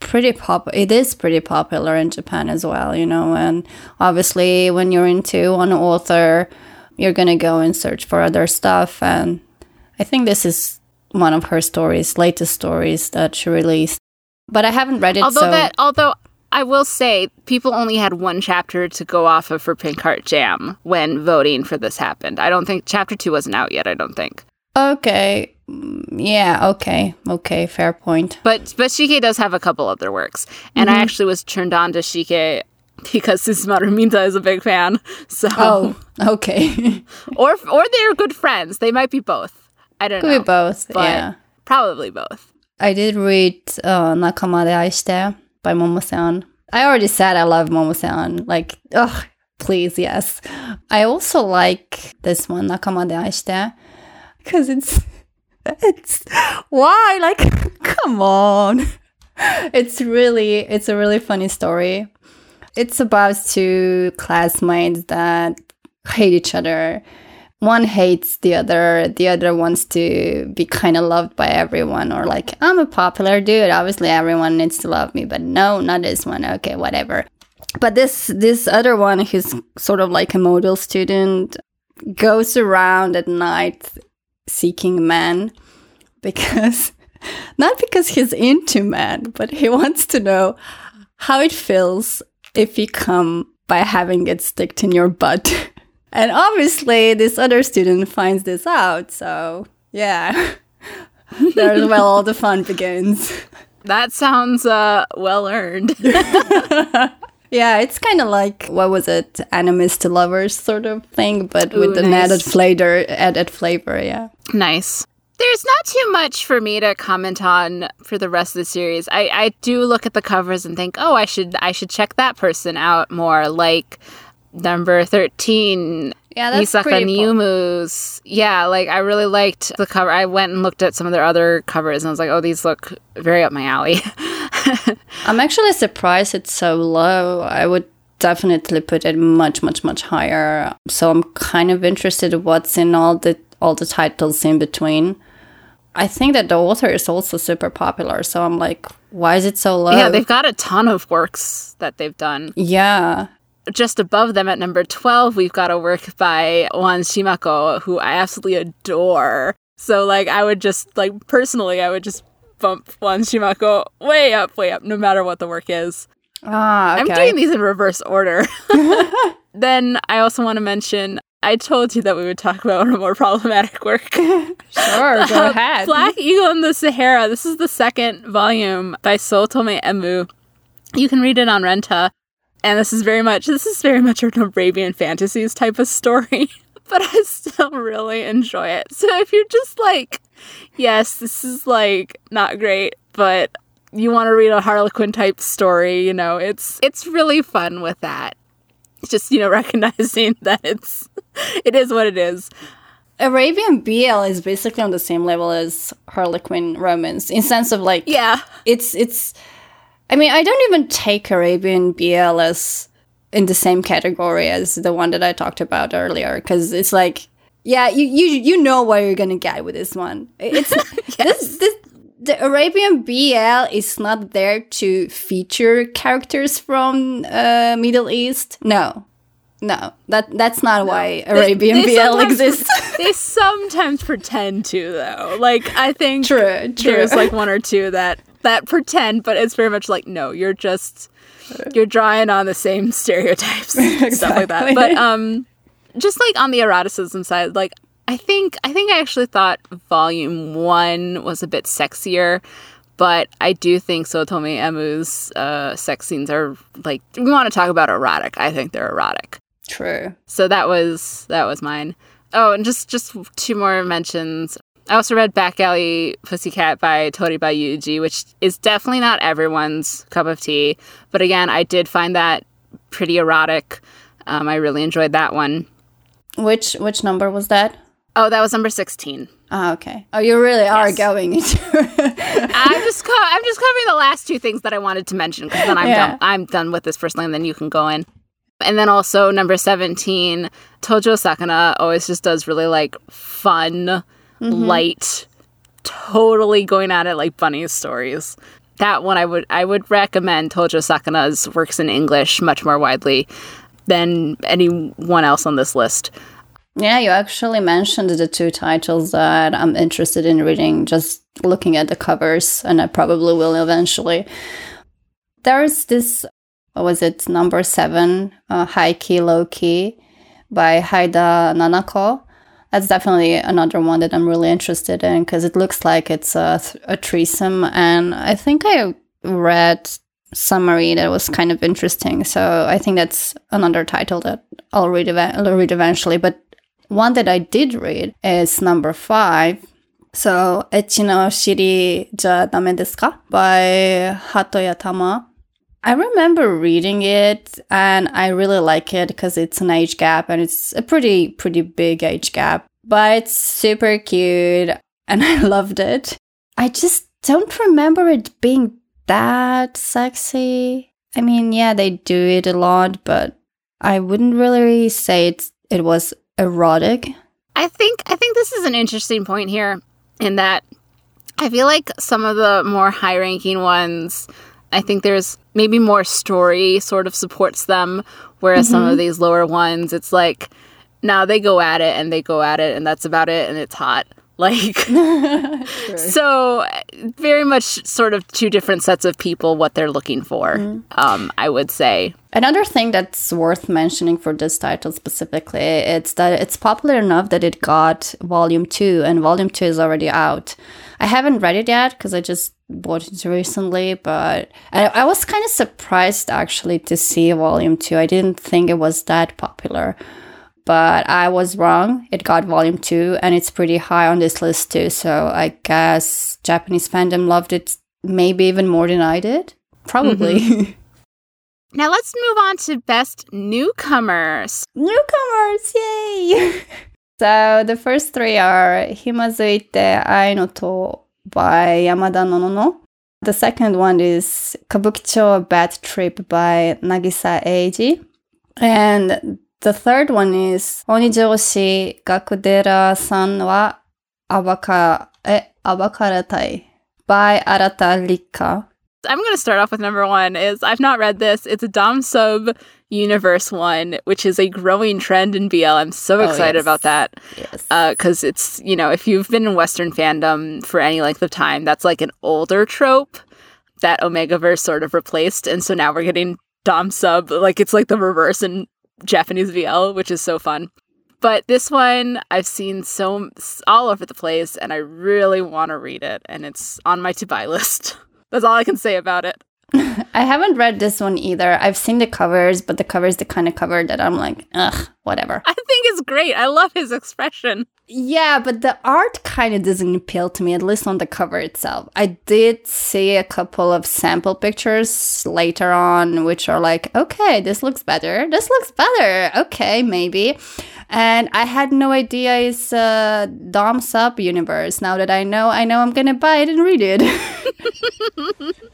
pretty pop. It is pretty popular in Japan as well, you know. And obviously, when you're into one author, you're gonna go and search for other stuff. And I think this is one of her stories, latest stories that she released. But I haven't read it. although so that although I will say people only had one chapter to go off of for Pink Heart Jam when voting for this happened. I don't think chapter two wasn't out yet. I don't think, okay, Mm, yeah, okay, okay, fair point. but but Shike does have a couple other works, and Mm-hmm. I actually was turned on to Shike because Suzumaru Minta is a big fan. So Oh, okay. or or they're good friends. They might be both. I don't Could know. be both. but yeah. probably both. I did read uh, Nakama de Aishite by Momo-san. I already said I love Momo-san. Like, ugh, please, yes. I also like this one, Nakama de Aishite, because it's, it's, why? Like, come on. It's really, it's a really funny story. It's about two classmates that hate each other one hates the other the other wants to be kind of loved by everyone or like i'm a popular dude obviously everyone needs to love me but no not this one okay whatever. But this this other one who's sort of like a model student goes around at night seeking men because not because he's into men but he wants to know how it feels if you come by having it sticked in your butt And obviously, this other student finds this out. So, yeah, there's where all the fun begins. That sounds uh, well earned. Yeah, it's kind of like what was it, enemies to lovers sort of thing, but Ooh, with an added flavor. Added flavor, yeah. Nice. There's not too much for me to comment on for the rest of the series. I, I do look at the covers and think, oh, I should I should check that person out more. Like number thirteen, Yeah, that's Misaka Niumu's. Yeah, like I really liked the cover. I went and looked at some of their other covers and I was like, oh, these look very up my alley. I'm actually surprised it's so low. I would definitely put it much, much, much higher. So I'm kind of interested in what's in all the all the titles in between. I think that the author is also super popular, so I'm like, why is it so low? yeah, they've got a ton of works that they've done. yeah. Just above them at number 12, we've got a work by Juan Shimako, who I absolutely adore. So, like, I would just, like, personally, I would just bump Juan Shimako way up, way up, no matter what the work is. Ah, okay. I'm doing these in reverse order. then I also want to mention I told you that we would talk about a more problematic work. Sure, go Uh, ahead. Black Eagle in the Sahara. This is the second volume by Sotome Emu. You can read it on Renta. And this is very much this is very much an Arabian fantasies type of story. but I still really enjoy it. So if you're just like, yes, this is like not great, but you want to read a Harlequin type story, you know, it's it's really fun with that. It's just, you know, recognizing that it's it is what it is. Arabian BL is basically on the same level as Harlequin romance in sense of like Yeah. it's it's I mean, I don't even take Arabian BL as in the same category as the one that I talked about earlier because it's like yeah, you you you know what you're gonna get with this one. It's this this the Arabian BL is not there to feature characters from uh, Middle East. No, no, that that's not why Arabian they BL exists. they sometimes pretend to though. Like I think true, true. there's like one or two that that pretend, but it's very much like no, you're just you're drawing on the same stereotypes, stuff like that. But um, just like on the eroticism side, like I think I think I actually thought volume one was a bit sexier, But I do think Sotome Emu's uh, sex scenes are like we want to talk about erotic. I think they're erotic. True. So that was that was mine. Oh, and just just two more mentions. I also read Back Alley Pussycat by Toriba Yuji, which is definitely not everyone's cup of tea. But again, I did find that pretty erotic. Um, I really enjoyed that one. Which which number was that? Oh, that was number sixteen. Oh, okay. Oh, you really are going into. I'm just co- I'm just covering the last two things that I wanted to mention because then I'm Yeah. done. I'm done with this first line. Then you can go in. And then also number seventeen, Tojo Sakana always just does really like fun, light, totally going at it like bunny stories. That one I would I would recommend Tojo Sakana's works in English much more widely than anyone else on this list. yeah, you actually mentioned the two titles that I'm interested in reading. Just looking at the covers, and I probably will eventually. There's this. What was it? Number seven, uh, High Key Low Key, by Haida Nanako. That's definitely another one that I'm really interested in because it looks like it's a, a threesome, and I think I read summary that was kind of interesting. So I think that's another title that I'll read, eva- I'll read eventually. But one that I did read is number five. So Echi no shiri ja dame desu ka by Hatoya Tama. I remember reading it and I really like it because it's an age gap and it's a pretty, pretty big age gap, but it's super cute and I loved it. I just don't remember it being that sexy. I mean, yeah, they do it a lot, but I wouldn't really say it's, it was erotic. I think I think this is an interesting point here in that I feel like some of the more high-ranking ones I think there's maybe more story sort of supports them whereas some of these lower ones it's like now they go at it and they go at it and that's about it and it's hot. Like so very much sort of two different sets of people what they're looking for. Um I would say. Another thing that's worth mentioning for this title specifically, it's that it's popular enough that it got volume 2 and volume 2 is already out. I haven't read it yet because I just bought it recently, but I, I was kind of surprised actually to see volume 2. I didn't think it was that popular. But I was wrong. It got volume 2 and it's pretty high on this list too. So I guess Japanese fandom loved it maybe even more than I did. Probably. Mm-hmm. Now let's move on to best newcomers. Newcomers, yay! so the first three are Himazuite Ai no To by Yamada Nonono. The second one is Kabukicho Bad Trip by Nagisa Eiji. And the third one is Onijoshi Gakudera-san wa Abaka, eh, Abakaratai by Arata Rika. I'm going to start off with number one is I've not read this. It's a Dom Sub Universe one, which is a growing trend in BL. I'm so Oh, excited yes. about that Yes. Uh, because it's, you know, if you've been in Western fandom for any length of time, that's like an older trope that Omegaverse sort of replaced. And so now we're getting Dom Sub, like it's like the reverse in Japanese BL, which is so fun. But this one I've seen so all over the place and I really want to read it and it's on my to buy list. That's all I can say about it. I haven't read this one either. I've seen the covers, but the cover is the kind of cover that I'm like, ugh, whatever. I think it's great. I love his expression. Yeah, but the art kind of doesn't appeal to me, at least on the cover itself. I did see a couple of sample pictures later on, which are like, okay, this looks better. This looks better. Okay, maybe. And I had no idea it's a Dom Sub universe. Now that I know, I know I'm gonna buy it and read it.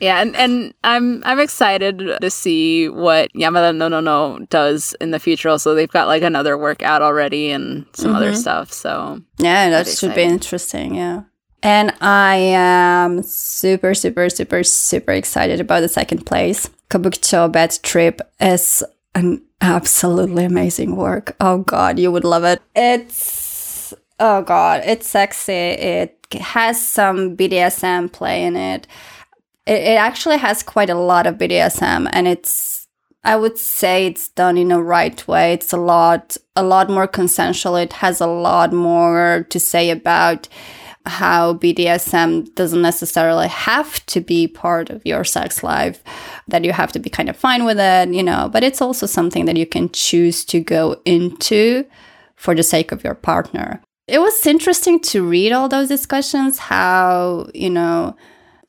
Yeah, and, and I'm I'm excited to see what Yamada Nonono does in the future. Also, they've got like another work out already and some other mm-hmm. stuff. So Yeah, that should be interesting. Yeah. And I am super, super, super, super excited about the second place. Kabukicho Bad Trip is an absolutely amazing work. Oh God, you would love it. It's, oh God, it's sexy. It has some BDSM play in it. It, it actually has quite a lot of BDSM and it's I would say it's done in a right way. It's a lot, a lot more consensual. It has a lot more to say about how BDSM doesn't necessarily have to be part of your sex life, that you have to be kind of fine with it, you know, but it's also something that you can choose to go into for the sake of your partner. It was interesting to read all those discussions, how, you know,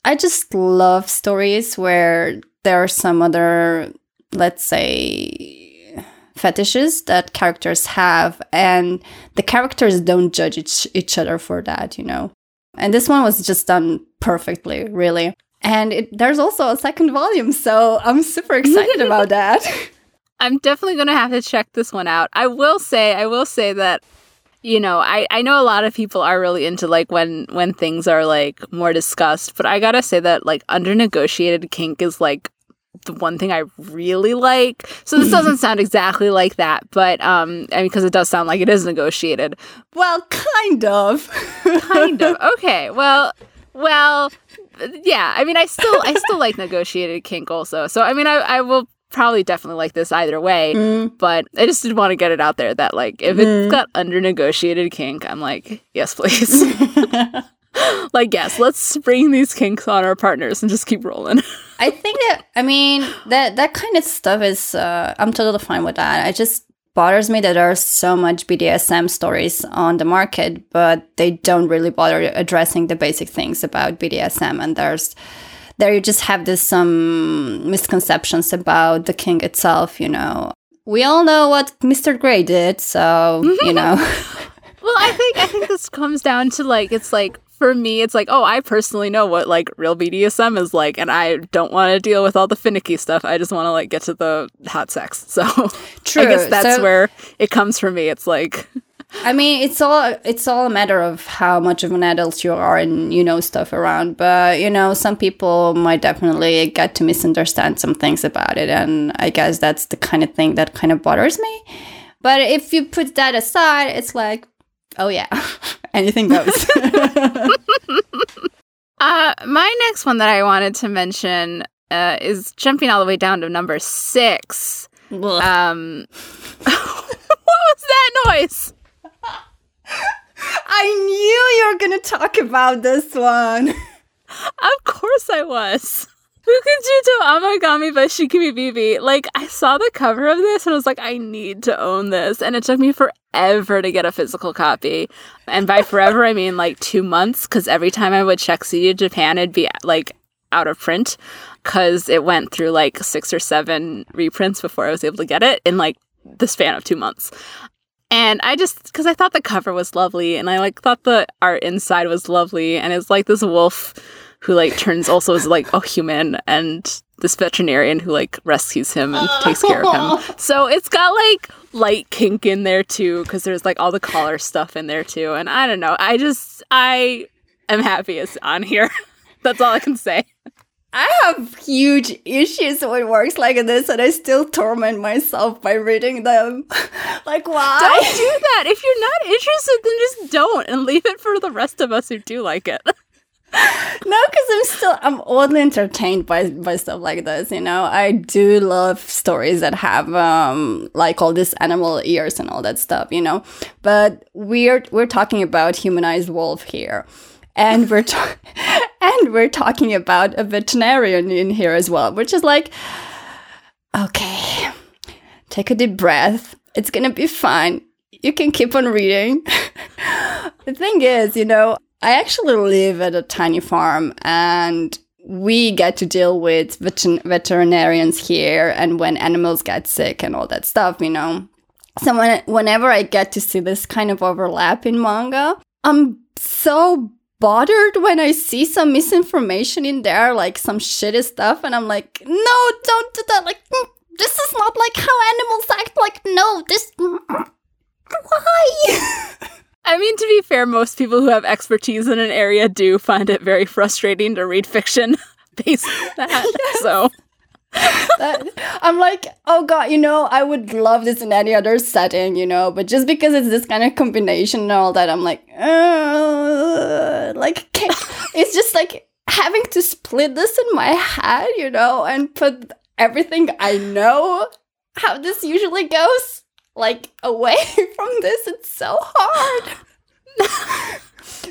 I just love stories where there are some other, let's say, fetishes that characters have, and the characters don't judge each, each other for that, you know. And this one was just done perfectly, really. And it, there's also a second volume, so I'm super excited about that. I'm definitely going to have to check this one out. I will say, I will say that you know, I, I know a lot of people are really into like when when things are like more discussed, but I gotta say that like under negotiated kink is like the one thing I really like. So this doesn't sound exactly like that, but um, I mean, because it does sound like it is negotiated. Well, kind of. kind of. Okay. Well, well, yeah. I mean, I still I still like negotiated kink also. So I mean, I I will probably definitely like this either way. Mm. But I just did want to get it out there that like if mm. it's got under negotiated kink, I'm like, yes, please. like yes, let's bring these kinks on our partners and just keep rolling. I think that I mean that that kind of stuff is uh, I'm totally fine with that. I just bothers me that there are so much BDSM stories on the market, but they don't really bother addressing the basic things about BDSM. And there's there you just have this some um, misconceptions about the king itself. You know, we all know what Mr. Grey did, so you know. well, I think I think this comes down to like it's like for me, it's like, oh, I personally know what like real BDSM is like, and I don't want to deal with all the finicky stuff. I just want to like get to the hot sex. So True. I guess that's so, where it comes from me. It's like I mean, it's all it's all a matter of how much of an adult you are and you know stuff around. But you know, some people might definitely get to misunderstand some things about it, and I guess that's the kind of thing that kind of bothers me. But if you put that aside, it's like, oh yeah, anything goes. uh, my next one that I wanted to mention uh, is jumping all the way down to number six. Um, what was that noise? I knew you were gonna talk about this one. of course I was. Fukujuto Amagami by Shikimi Bibi. Like, I saw the cover of this and I was like, I need to own this. And it took me forever to get a physical copy. And by forever, I mean like two months, because every time I would check CD Japan, it'd be like out of print, because it went through like six or seven reprints before I was able to get it in like the span of two months. And I just because I thought the cover was lovely, and I like thought the art inside was lovely, and it's like this wolf who like turns also is like a human, and this veterinarian who like rescues him and takes care of him. So it's got like light kink in there too, because there's like all the collar stuff in there too. And I don't know, I just I am happy it's on here. That's all I can say. I have huge issues with works like this, and I still torment myself by reading them. like, why? Don't do that. If you're not interested, then just don't and leave it for the rest of us who do like it. no, because I'm still I'm oddly entertained by by stuff like this. You know, I do love stories that have um like all these animal ears and all that stuff. You know, but we're we're talking about humanized wolf here and we're ta- and we're talking about a veterinarian in here as well, which is like, okay, take a deep breath. It's gonna be fine. You can keep on reading. the thing is, you know, I actually live at a tiny farm and we get to deal with vet- veterinarians here and when animals get sick and all that stuff, you know. So when, whenever I get to see this kind of overlap in manga, I'm so bothered when I see some misinformation in there, like some shitty stuff, and I'm like, no, don't do that. Like, mm, this is not like how animals act. Like, no, this. Mm, why? I mean, to be fair, most people who have expertise in an area do find it very frustrating to read fiction based on that. yes. So that, I'm like, oh god, you know, I would love this in any other setting, you know, but just because it's this kind of combination and all that, I'm like, uh, like, it's just like having to split this in my head, you know, and put everything I know how this usually goes like away from this. It's so hard.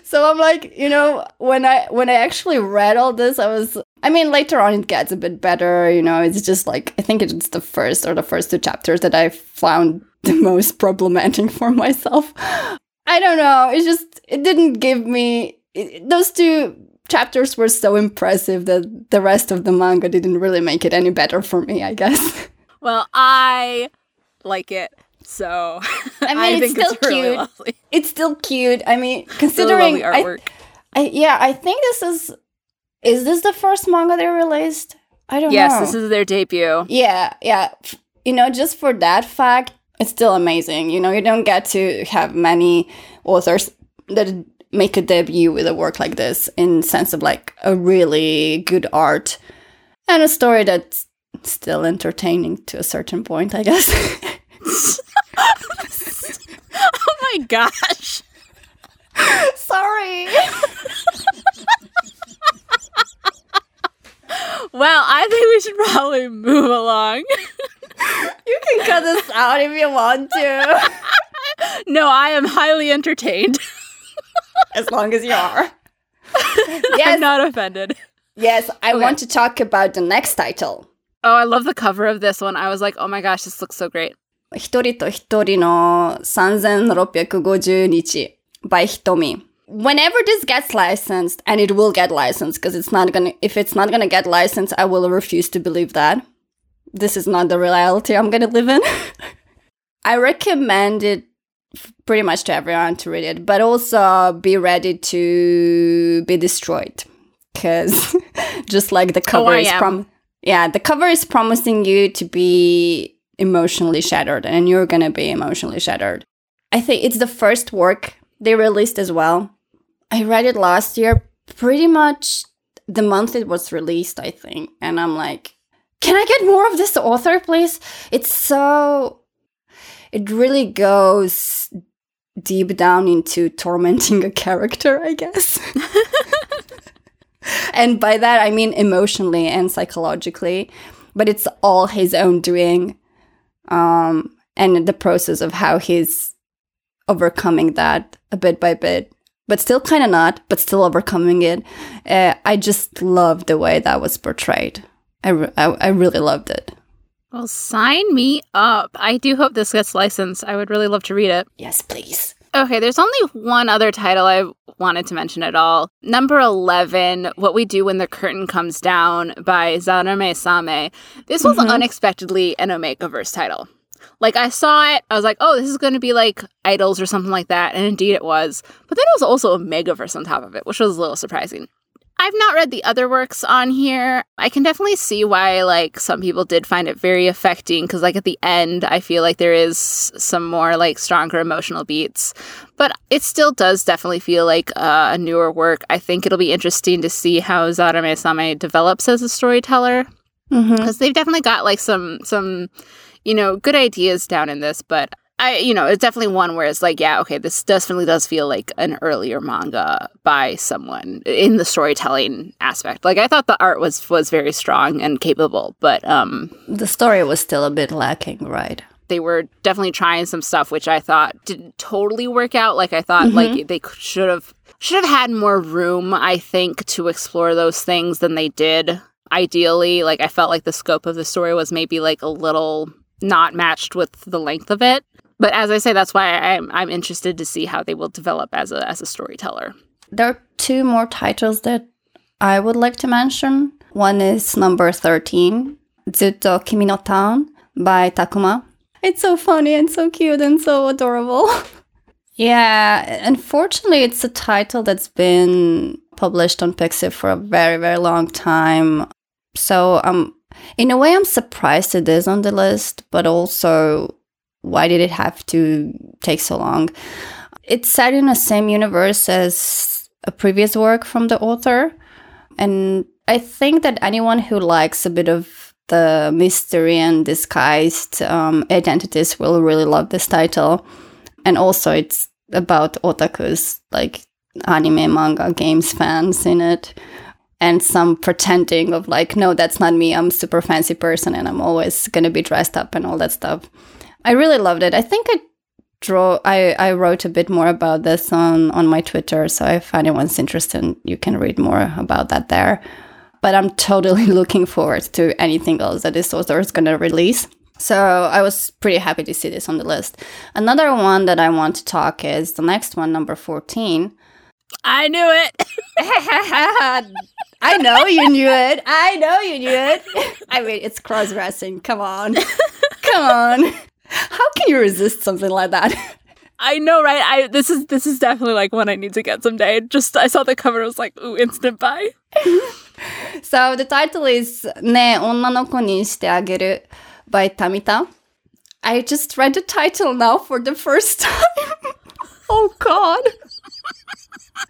so I'm like, you know, when I when I actually read all this, I was I mean, later on it gets a bit better, you know, it's just like I think it's the first or the first two chapters that I found the most problematic for myself. I don't know, it's just it didn't give me it, those two chapters were so impressive that the rest of the manga didn't really make it any better for me, I guess. Well, I like it. So I mean, it's think still it's really cute. lovely. It's still cute. I mean, considering lovely I, artwork. I yeah, I think this is is this the first manga they released? I don't yes, know. Yes, this is their debut. Yeah, yeah. You know, just for that fact, it's still amazing. You know, you don't get to have many authors that make a debut with a work like this in sense of like a really good art and a story that's still entertaining to a certain point, I guess. Oh my gosh. Sorry. Well, I think we should probably move along. You can cut this out if you want to. no, I am highly entertained. As long as you are. I'm not offended. yes, I Okay. want to talk about the next title. Oh, I love the cover of this one. I was like, oh my gosh, this looks so great. 一人と一人の3650日 by Hitomi. Whenever this gets licensed, and it will get licensed because it's not gonna, if it's not gonna get licensed, I will refuse to believe that. This is not the reality I'm gonna live in. I recommend it f- pretty much to everyone to read it, but also be ready to be destroyed. Because just like the cover Oh, I is am. prom- yeah, the cover is promising you to be emotionally shattered, and you're gonna be emotionally shattered. I think it's the first work they released as well. I read it last year, pretty much the month it was released, I think, and I'm like, can I get more of this author, please? It's so. It really goes deep down into tormenting a character, I guess. and by that, I mean emotionally and psychologically, but it's all his own doing. Um, and the process of how he's overcoming that a bit by bit, but still kind of not, but still overcoming it. Uh, I just love the way that was portrayed. I, re- I, I really loved it. Well, sign me up. I do hope this gets licensed. I would really love to read it. Yes, please. Okay, there's only one other title I wanted to mention at all. Number 11, What We Do When the Curtain Comes Down by Zarame Same. This was Mhm. unexpectedly an Omegaverse title. Like, I saw it, I was like, oh, this is going to be like Idols or something like that. And indeed it was. But then it was also a Megaverse on top of it, which was a little surprising. I've not read the other works on here. I can definitely see why like some people did find it very affecting cuz like at the end I feel like there is some more like stronger emotional beats. But it still does definitely feel like uh, a newer work. I think it'll be interesting to see how Zarame Same develops as a storyteller Mm-hmm. because they've definitely got like some some you know good ideas down in this but i you know it's definitely one where it's like yeah okay this definitely does feel like an earlier manga by someone in the storytelling aspect like i thought the art was was very strong and capable but um The story was still a bit lacking, right? they were definitely trying some stuff which i thought didn't totally work out like i thought Mhm. like they should have should have had more room i think to explore those things than they did ideally like i felt like the scope of the story was maybe like a little not matched with the length of it but as i say that's why i'm, I'm interested to see how they will develop as a as a storyteller There are two more titles that I would like to mention. One is number 13, Zutto Kimi no Town by Takuma. It's so funny and so cute and so adorable. yeah, unfortunately, it's a title that's been published on Pixiv for a very, very long time. So, um, in a way, I'm surprised it is on the list, but also, why did it have to take so long? It's set in the same universe as a previous work from the author. And I think that anyone who likes a bit of the mystery and disguised um, identities will really love this title. And also, it's about otakus, like anime, manga, games fans in it. And some pretending of like, no, that's not me. I'm super fancy person and I'm always going to be dressed up and all that stuff. I really loved it. I think I draw I, I wrote a bit more about this on on my Twitter, so if anyone's interested, you can read more about that there. But I'm totally looking forward to anything else that this author is going to release. So I was pretty happy to see this on the list. Another one that I want to talk is the next one, number 14. I knew it. I know you knew it. I know you knew it. I mean, it's cross dressing. Come on. Come on. How can you resist something like that? I know, right? I this is this is definitely like one I need to get someday. Just I saw the cover, I was like, ooh, instant buy. so the title is Ne Onnanoko ni shite ageru by Tamita. I just read the title now for the first time. oh god.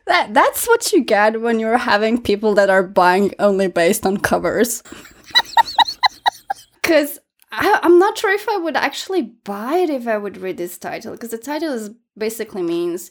that that's what you get when you're having people that are buying only based on covers. Cause I, I'm not sure if I would actually buy it if I would read this title because the title is basically means,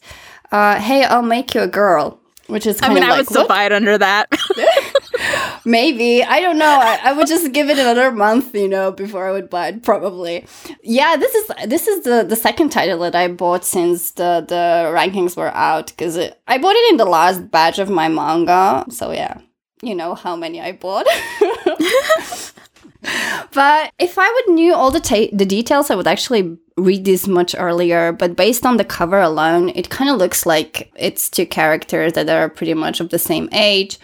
uh, "Hey, I'll make you a girl," which is kind I mean, I like would still what? buy it under that. Maybe. I don't know. I, I would just give it another month, you know, before I would buy it, probably. Yeah, this is this is the, the second title that I bought since the, the rankings were out, because I bought it in the last batch of my manga. So yeah, you know how many I bought. but if I would knew all the ta- the details, I would actually read this much earlier. But based on the cover alone, it kind of looks like it's two characters that are pretty much of the same age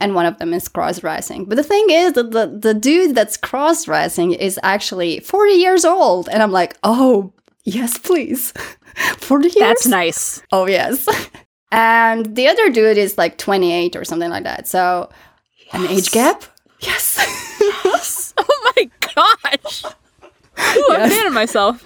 and one of them is cross dressing. But the thing is that the, the dude that's cross dressing is actually 40 years old. And I'm like, oh, yes, please. 40 years? That's nice. Oh, yes. And the other dude is like 28 or something like that. So an age gap? Yes. Oh my gosh. Ooh, I'm Yes. fan of myself.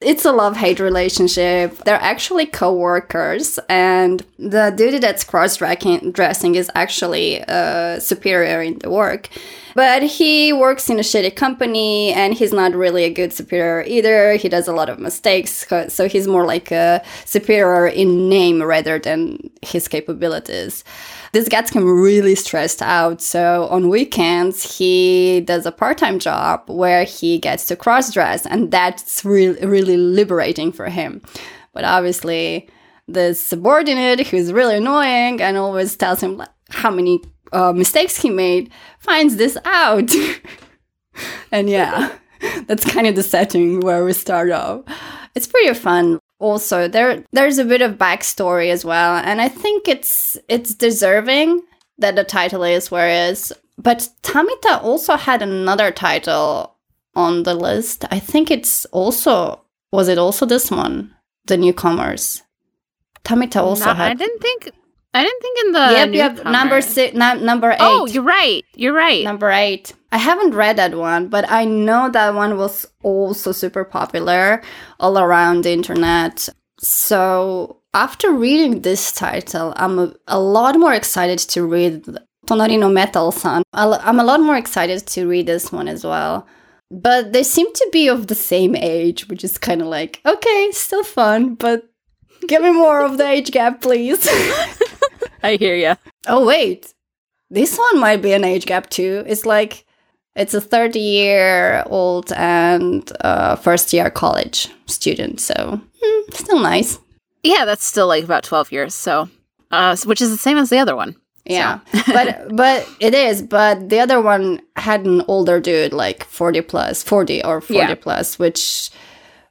it's a love hate relationship. They're actually co workers, and the dude that's cross dressing is actually a superior in the work. But he works in a shitty company and he's not really a good superior either. He does a lot of mistakes, so he's more like a superior in name rather than his capabilities. This gets him really stressed out. So on weekends, he does a part time job where he gets to cross dress, and that's really, really liberating for him. But obviously, the subordinate, who's really annoying and always tells him like, how many uh, mistakes he made, finds this out. and yeah, that's kind of the setting where we start off. It's pretty fun. Also, there there's a bit of backstory as well, and I think it's it's deserving that the title is where it is. But Tamita also had another title on the list. I think it's also was it also this one, the newcomers. Tamita also Not- I didn't think. I didn't think in the. yep, yep. Number six, num- number oh, eight. Oh, you're right. You're right. Number eight. I haven't read that one, but I know that one was also super popular all around the internet. So after reading this title, I'm a, a lot more excited to read Tonari no Metal-san. I'll- I'm a lot more excited to read this one as well. But they seem to be of the same age, which is kind of like, okay, still fun, but give me more of the age gap, please. I hear you. Oh wait, this one might be an age gap too. It's like it's a thirty year old and uh, first year college student, so hmm, still nice. Yeah, that's still like about 12 years. So, uh, which is the same as the other one. Yeah, but but it is. But the other one had an older dude, like forty plus, forty or forty Yeah. plus, which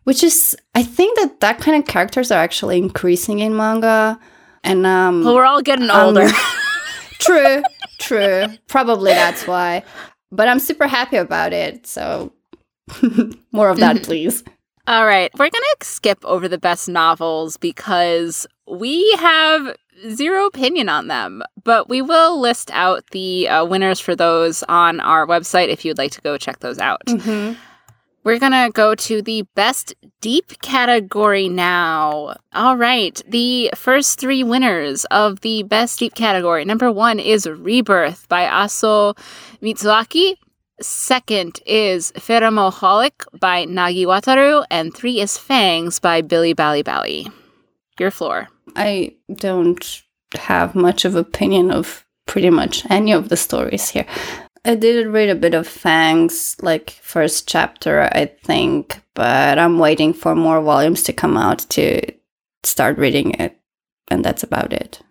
which is I think that that kind of characters are actually increasing in manga, and um, Well, we're all getting Um, older. true, true. Probably that's why. But I'm super happy about it. So more of that, please. All right, we're going to skip over the best novels because we have zero opinion on them, but we will list out the uh, winners for those on our website if you'd like to go check those out. Mm-hmm. We're going to go to the best deep category now. All right, the first three winners of the best deep category. Number one is Rebirth by Aso Mitsuaki. Second is Pheromoholic by Nagi Wataru. And three is Fangs by Billy Balibally. Your floor. I don't have much of opinion of pretty much any of the stories here. I did read a bit of Fangs, like first chapter, I think, but I'm waiting for more volumes to come out to start reading it. And that's about it.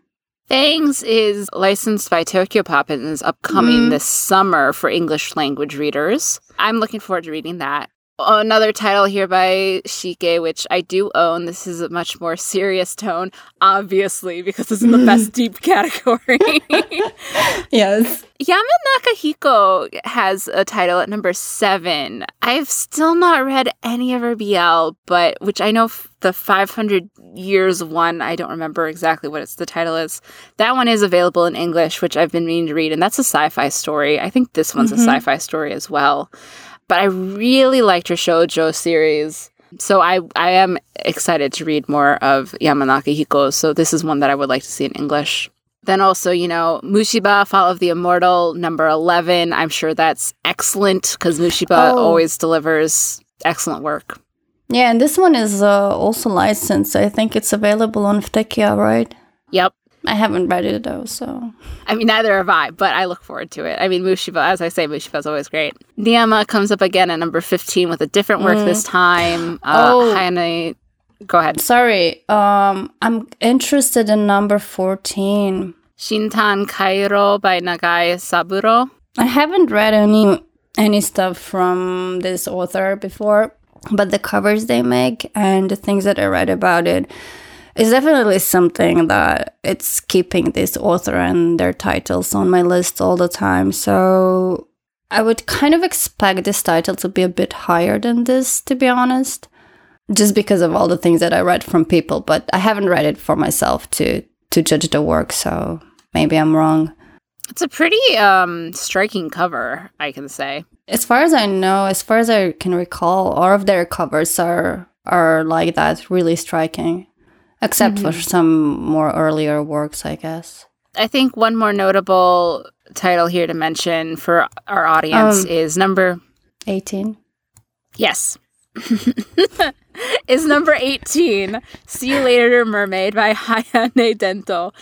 Fangs is licensed by Tokyopop and is upcoming Mm. this summer for English language readers. I'm looking forward to reading that. Another title here by Shike, which I do own. This is a much more serious tone, obviously, because it's in the best deep category. Yes. Yamanaka Hiko has a title at number seven. I've still not read any of her BL, but which I know f- the 500 years one, I don't remember exactly what it's the title is. That one is available in English, which I've been meaning to read, and that's a sci-fi story. I think this one's Mhm. a sci-fi story as well. But I really liked her shoujo series. So I I am excited to read more of Yamanaka Hiko. So this is one that I would like to see in English. Then also, you know, Mushiba, Fall of the Immortal, number 11. I'm sure that's excellent because Mushiba Oh. always delivers excellent work. Yeah, and this one is uh, also licensed. I think it's available on Futekiya, right? Yep. I haven't read it though, so. I mean, neither have I, but I look forward to it. I mean, Mushiba, as I say, Mushiba is always great. Niyama comes up again at number 15 with a different work Mm. this time. Uh, Oh. Hayane, go ahead. Sorry, um, I'm interested in number 14. Shintan Kairo by Nagai Saburo. I haven't read any any stuff from this author before, but the covers they make and the things that I read about it is definitely something that it's keeping this author and their titles on my list all the time. So I would kind of expect this title to be a bit higher than this, to be honest, just because of all the things that I read from people. But I haven't read it for myself to to judge the work, so maybe I'm wrong. It's a pretty um, striking cover, I can say. As far as I know, as far as I can recall, all of their covers are are like that, really striking. Except for some more earlier works, I guess. I think one more notable title here to mention for our audience Um, is number Eighteen. yes. is number 18 see you later mermaid by hayane dento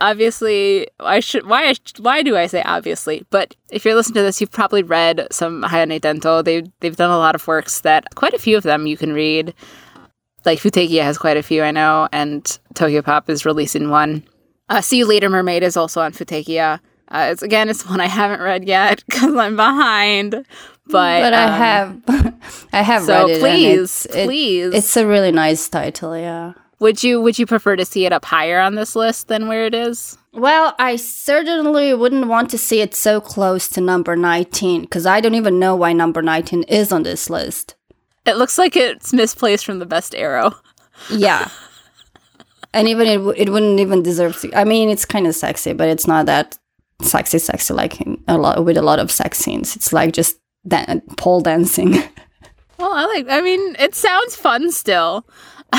obviously i should why why do i say obviously but if you're listening to this you've probably read some hayane dento they they've done a lot of works that quite a few of them you can read like futekiya has quite a few i know and tokyopop is releasing one uh, see you later mermaid is also on futekiya uh, it's again it's one i haven't read yet because i'm behind but But I um, have, I have so read it. please, it's, it- please, it's a really nice title. Yeah. would you would you prefer to see it up higher on this list than where it is? Well, I certainly wouldn't want to see it so close to number nineteen because I don't even know why number nineteen is on this list. It looks like it's misplaced from the best Ero. Yeah. and even it, w- it wouldn't even deserve to. I mean, it's kind of sexy, but it's not that sexy, sexy like in a lot with a lot of sex scenes. It's like just dan- pole dancing. Well, I like. I mean, it sounds fun still.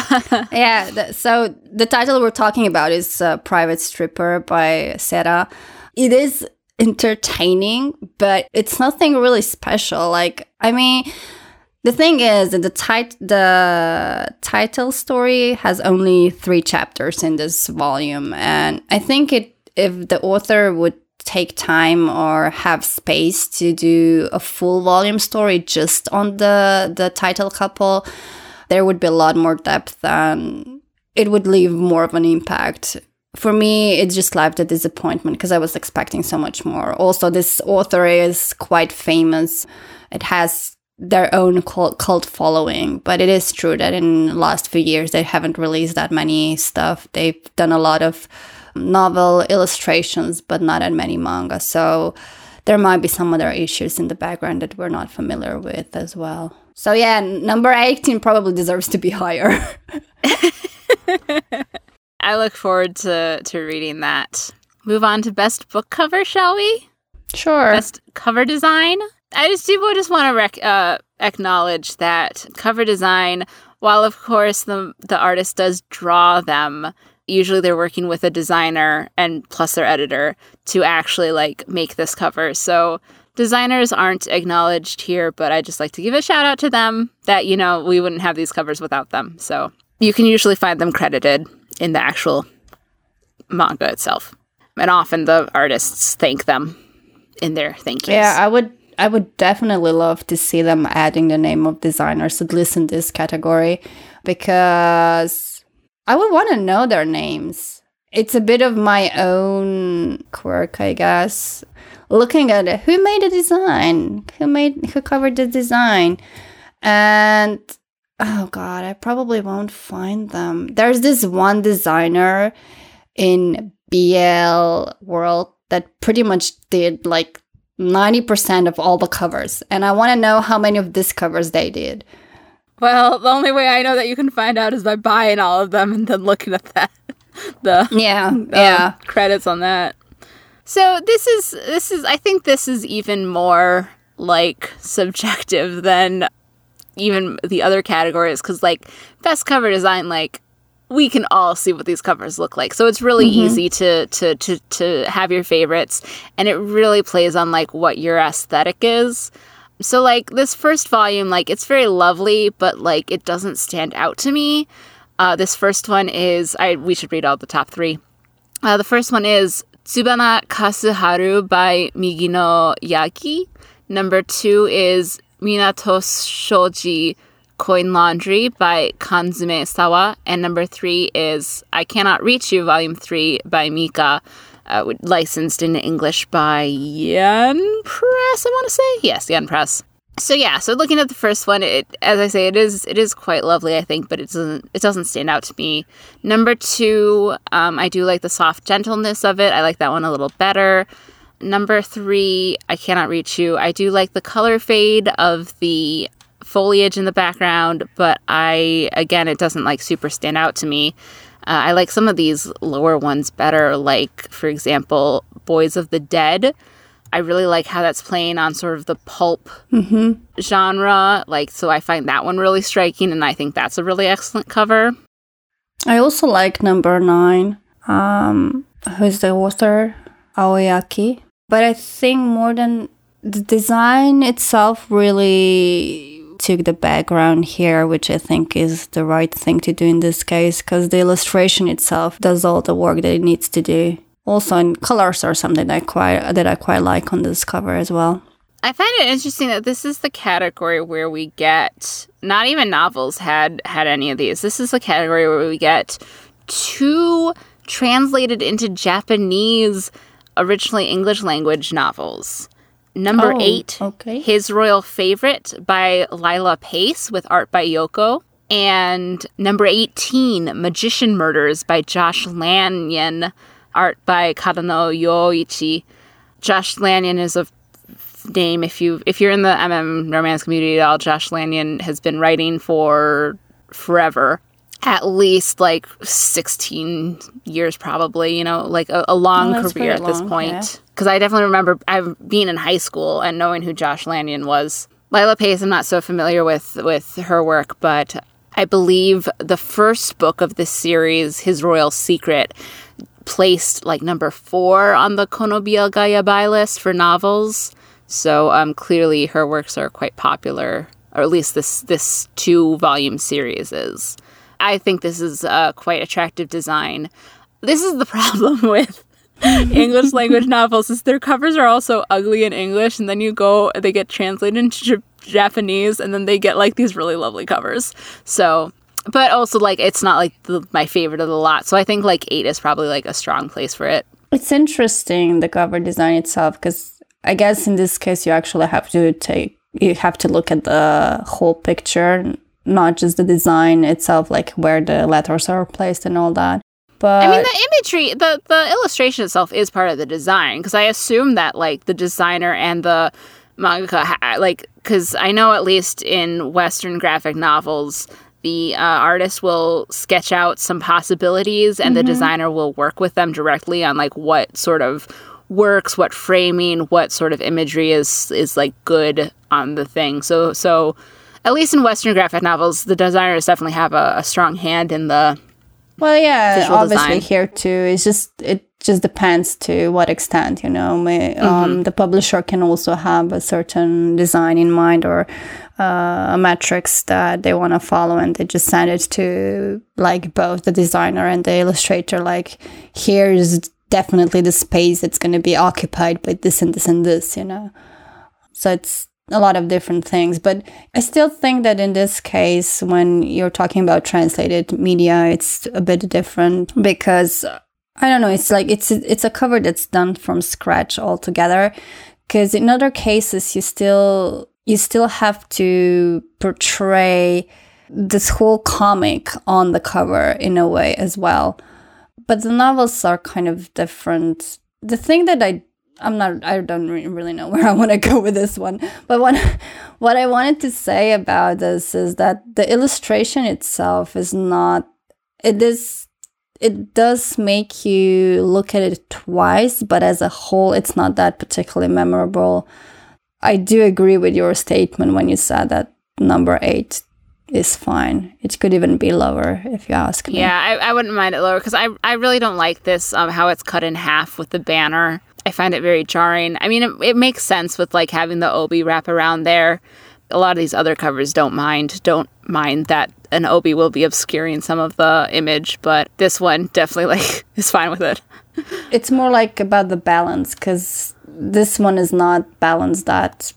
yeah. The, so the title we're talking about is uh, "Private Stripper" by Sarah. It is entertaining, but it's nothing really special. Like, I mean. The thing is that the tit- the title story has only three chapters in this volume, and I think it if the author would take time or have space to do a full volume story just on the the title couple, there would be a lot more depth and it would leave more of an impact. For me, it just left a disappointment because I was expecting so much more. Also, this author is quite famous. It has their own cult, cult following, but it is true that in the last few years they haven't released that many stuff. They've done a lot of novel illustrations, but not that many manga. So there might be some other issues in the background that we're not familiar with as well. So yeah, number 18 probably deserves to be higher. I look forward to to reading that. Move on to best book cover, shall we? sure. Best cover design. I just do just want to rec- uh, acknowledge that cover design, while of course the the artist does draw them, usually they're working with a designer and plus their editor to actually like make this cover. So designers aren't acknowledged here, but I just like to give a shout out to them that you know we wouldn't have these covers without them. So you can usually find them credited in the actual manga itself, and often the artists thank them in their thank yous. Yeah, I would I would definitely love to see them adding the name of designers at least in this category because I would want to know their names. It's a bit of my own quirk, I guess. Looking at it, who made the design? Who made who covered the design? And oh god, I probably won't find them. There's this one designer in BL world that pretty much did like 90% of all the covers. And I want to know how many of these covers they did. Well, the only way I know that you can find out is by buying all of them and then looking at that. the Yeah, um, yeah. credits on that. So this is this is I think this is even more like subjective than even the other categories cuz like best cover design like we can all see what these covers look like. So it's really easy to, to to to have your favorites and it really plays on like what your aesthetic is. So like this first volume like it's very lovely but like it doesn't stand out to me. Uh, this first one is I we should read all the top 3. Uh, the first one is Tsubana Kasuharu by Migino Yaki. Number 2 is Minato Shoji Coin Laundry by Kanzume Sawa. And number three is I Cannot Reach You, Volume 3 by Mika, uh, licensed into English by Yen Press, I want to say. Yes, Yen Press. So yeah, so looking at the first one, it as I say, it is it is quite lovely, I think, but it doesn't it doesn't stand out to me. Number two, um, I do like the soft gentleness of it. I like that one a little better. Number three, I cannot reach you. I do like the color fade of the foliage in the background, but I again, it doesn't like super stand out to me. Uh, I like some of these lower ones better, like for example, Boys of the Dead. I really like how that's playing on sort of the pulp genre. Like, so I find that one really striking, and I think that's a really excellent cover. I also like number nine. Um, who's the author? Aoyaki. But I think more than the design itself really took the background here, which I think is the right thing to do in this case, because the illustration itself does all the work that it needs to do. Also, and colors are something that I quite that I quite like on this cover as well. I find it interesting that this is the category where we get not even novels had had any of these. This is the category where we get two translated into Japanese originally English language novels. Number Oh, 8, okay. His Royal Favorite by Lila Pace with art by Yoko. And number 18, Magician Murders by Josh Lanyon, art by Kadano Yoichi. Josh Lanyon is a name if you if you're in the MM romance community at all, Josh Lanyon has been writing for forever. At least like 16 years, probably, you know, like a, a long Oh, that's career at this long, point yeah. because I definitely remember I being in high school and knowing who Josh Lanyon was. Lila Pace, I'm not so familiar with with her work, but I believe the first book of this series, His Royal Secret, placed like number four on the Kono BL ga Yabai buy list for novels. So um, clearly, her works are quite popular, or at least this this two volume series is. I think this is a quite attractive design. This is the problem with English language novels is their covers are also ugly in English, and then you go they get translated into J- Japanese, and then they get like these really lovely covers. So, but also like it's not like the, my favorite of the lot. So I think like eight is probably like a strong place for it. It's interesting the cover design itself because I guess in this case you actually have to take you have to look at the whole picture, not just the design itself, like where the letters are placed and all that. But I mean, the imagery, the the illustration itself is part of the design because I assume that like the designer and the mangaka, like, because I know at least in Western graphic novels, the uh, artist will sketch out some possibilities, and the designer will work with them directly on like what sort of works, what framing, what sort of imagery is is like good on the thing. So so. At least in Western graphic novels, the designers definitely have a, a strong hand in the Well, yeah, obviously design. here too. It's just it just depends to what extent you know. May, Mm-hmm. um, the publisher can also have a certain design in mind or uh, a metrics that they want to follow, and they just send it to like both the designer and the illustrator. Like, here's definitely the space that's going to be occupied by this and this and this. You know. So it's a lot of different things. But I still think that in this case, when you're talking about translated media, it's a bit different because I don't know. It's like it's it's a cover that's done from scratch altogether. Because in other cases, you still you still have to portray this whole comic on the cover in a way as well. But the novels are kind of different. The thing that I I'm not I don't really know where I want to go with this one. But what what I wanted to say about this is that the illustration itself is not it is it does make you look at it twice, but as a whole it's not that particularly memorable. I do agree with your statement when you said that number 8 is fine. It could even be lower if you ask me. Yeah, I, I wouldn't mind it lower because I, I really don't like this, um, how it's cut in half with the banner. I find it very jarring. I mean, it, it makes sense with like having the obi wrap around there. A lot of these other covers don't mind, don't mind that an obi will be obscuring some of the image, but this one definitely like is fine with it. it's more like about the balance because this one is not balanced that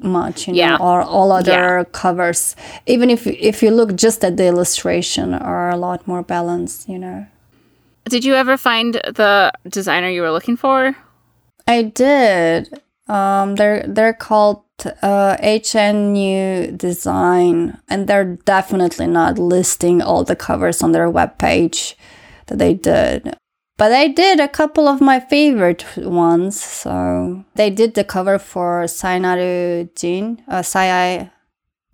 much you know Yeah. or all other Yeah. covers even if if you look just at the illustration are a lot more balanced you know Did you ever find the designer you were looking for? I did um they're they're called uh hnu design and they're definitely not listing all the covers on their webpage that they did but I did a couple of my favorite ones. So they did the cover for Shinai Naru Gene, uh, Sai.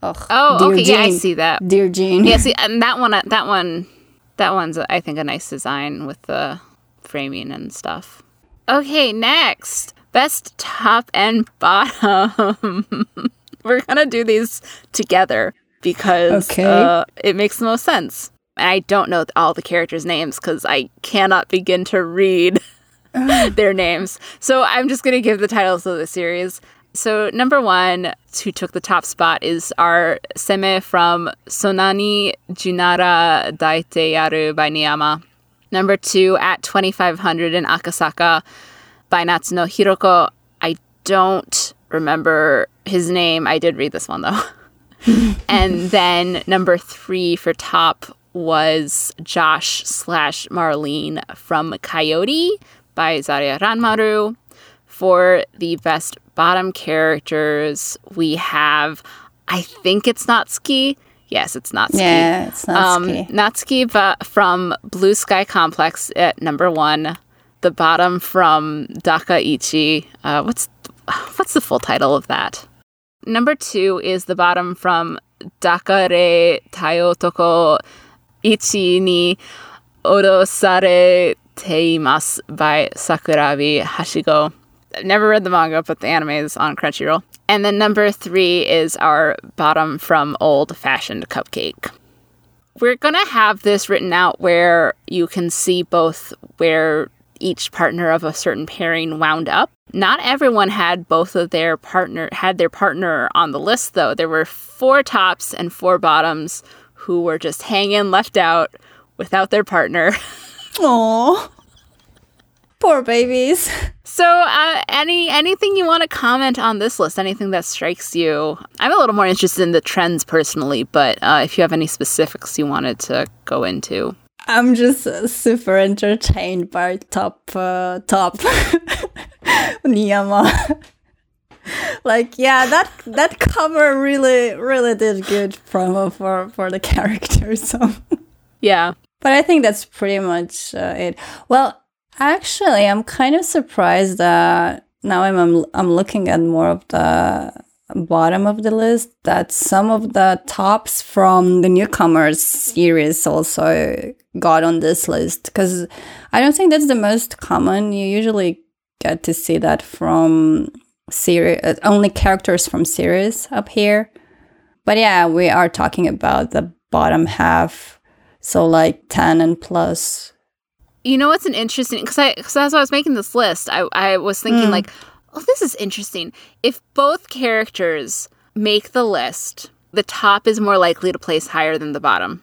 Oh, Oh, Dear okay, yeah, I see that. Dear Jean. Yeah, see, and that one, that one, that one's, I think, a nice design with the framing and stuff. Okay, next, best top and bottom. We're gonna do these together because Okay. uh, it makes the most sense. And I don't know all the characters' names because I cannot begin to read their names. So I'm just gonna give the titles of the series. So number one, who took the top spot is our Seme from Sonani Junara Daite Yaru by Niyama. Number two, at 2500 in Akasaka by Natsuno Hiroko. I don't remember his name. I did read this one though. and then number three for top was Josh slash Marlene from Coyote by Zariya Ranmaru. For the best bottom characters, we have, I think it's Natsuki. Yes, it's Natsuki. Yeah, it's Um, Natsuki. Natsuki va- from Blue Sky Complex at number one. The bottom from Daka Ichi. Uh, what's what's the full title of that? Number two is the bottom from Dakare Tayotoko Ichi ni Odosare Teimasu by Sakurabi Hashigo. I've never read the manga, but the anime is on Crunchyroll. And then number three is our bottom from Old Fashioned Cupcake. We're gonna have this written out where you can see both where each partner of a certain pairing wound up. Not everyone had both of their partner had their partner on the list though. There were four tops and four bottoms who were just hanging left out without their partner. Aww. Poor babies. So, uh, any anything you want to comment on this list? Anything that strikes you? I'm a little more interested in the trends personally, but uh, if you have any specifics you wanted to go into, I'm just uh, super entertained by top uh, top Niyama. like yeah, that that cover really really did good promo for for the character. So, yeah, but I think that's pretty much uh, it. Well, actually, I'm kind of surprised that now I'm I'm, looking at more of the bottom of the list that some of the tops from the newcomers series also got on this list because I don't think that's the most common. You usually get to see that from series, uh, only characters from series up here. But yeah, we are talking about the bottom half, so like 10 and plus. You know what's an interesting because I because as I was making this list, I I was thinking mm. like, oh, this is interesting. If both characters make the list, the top is more likely to place higher than the bottom.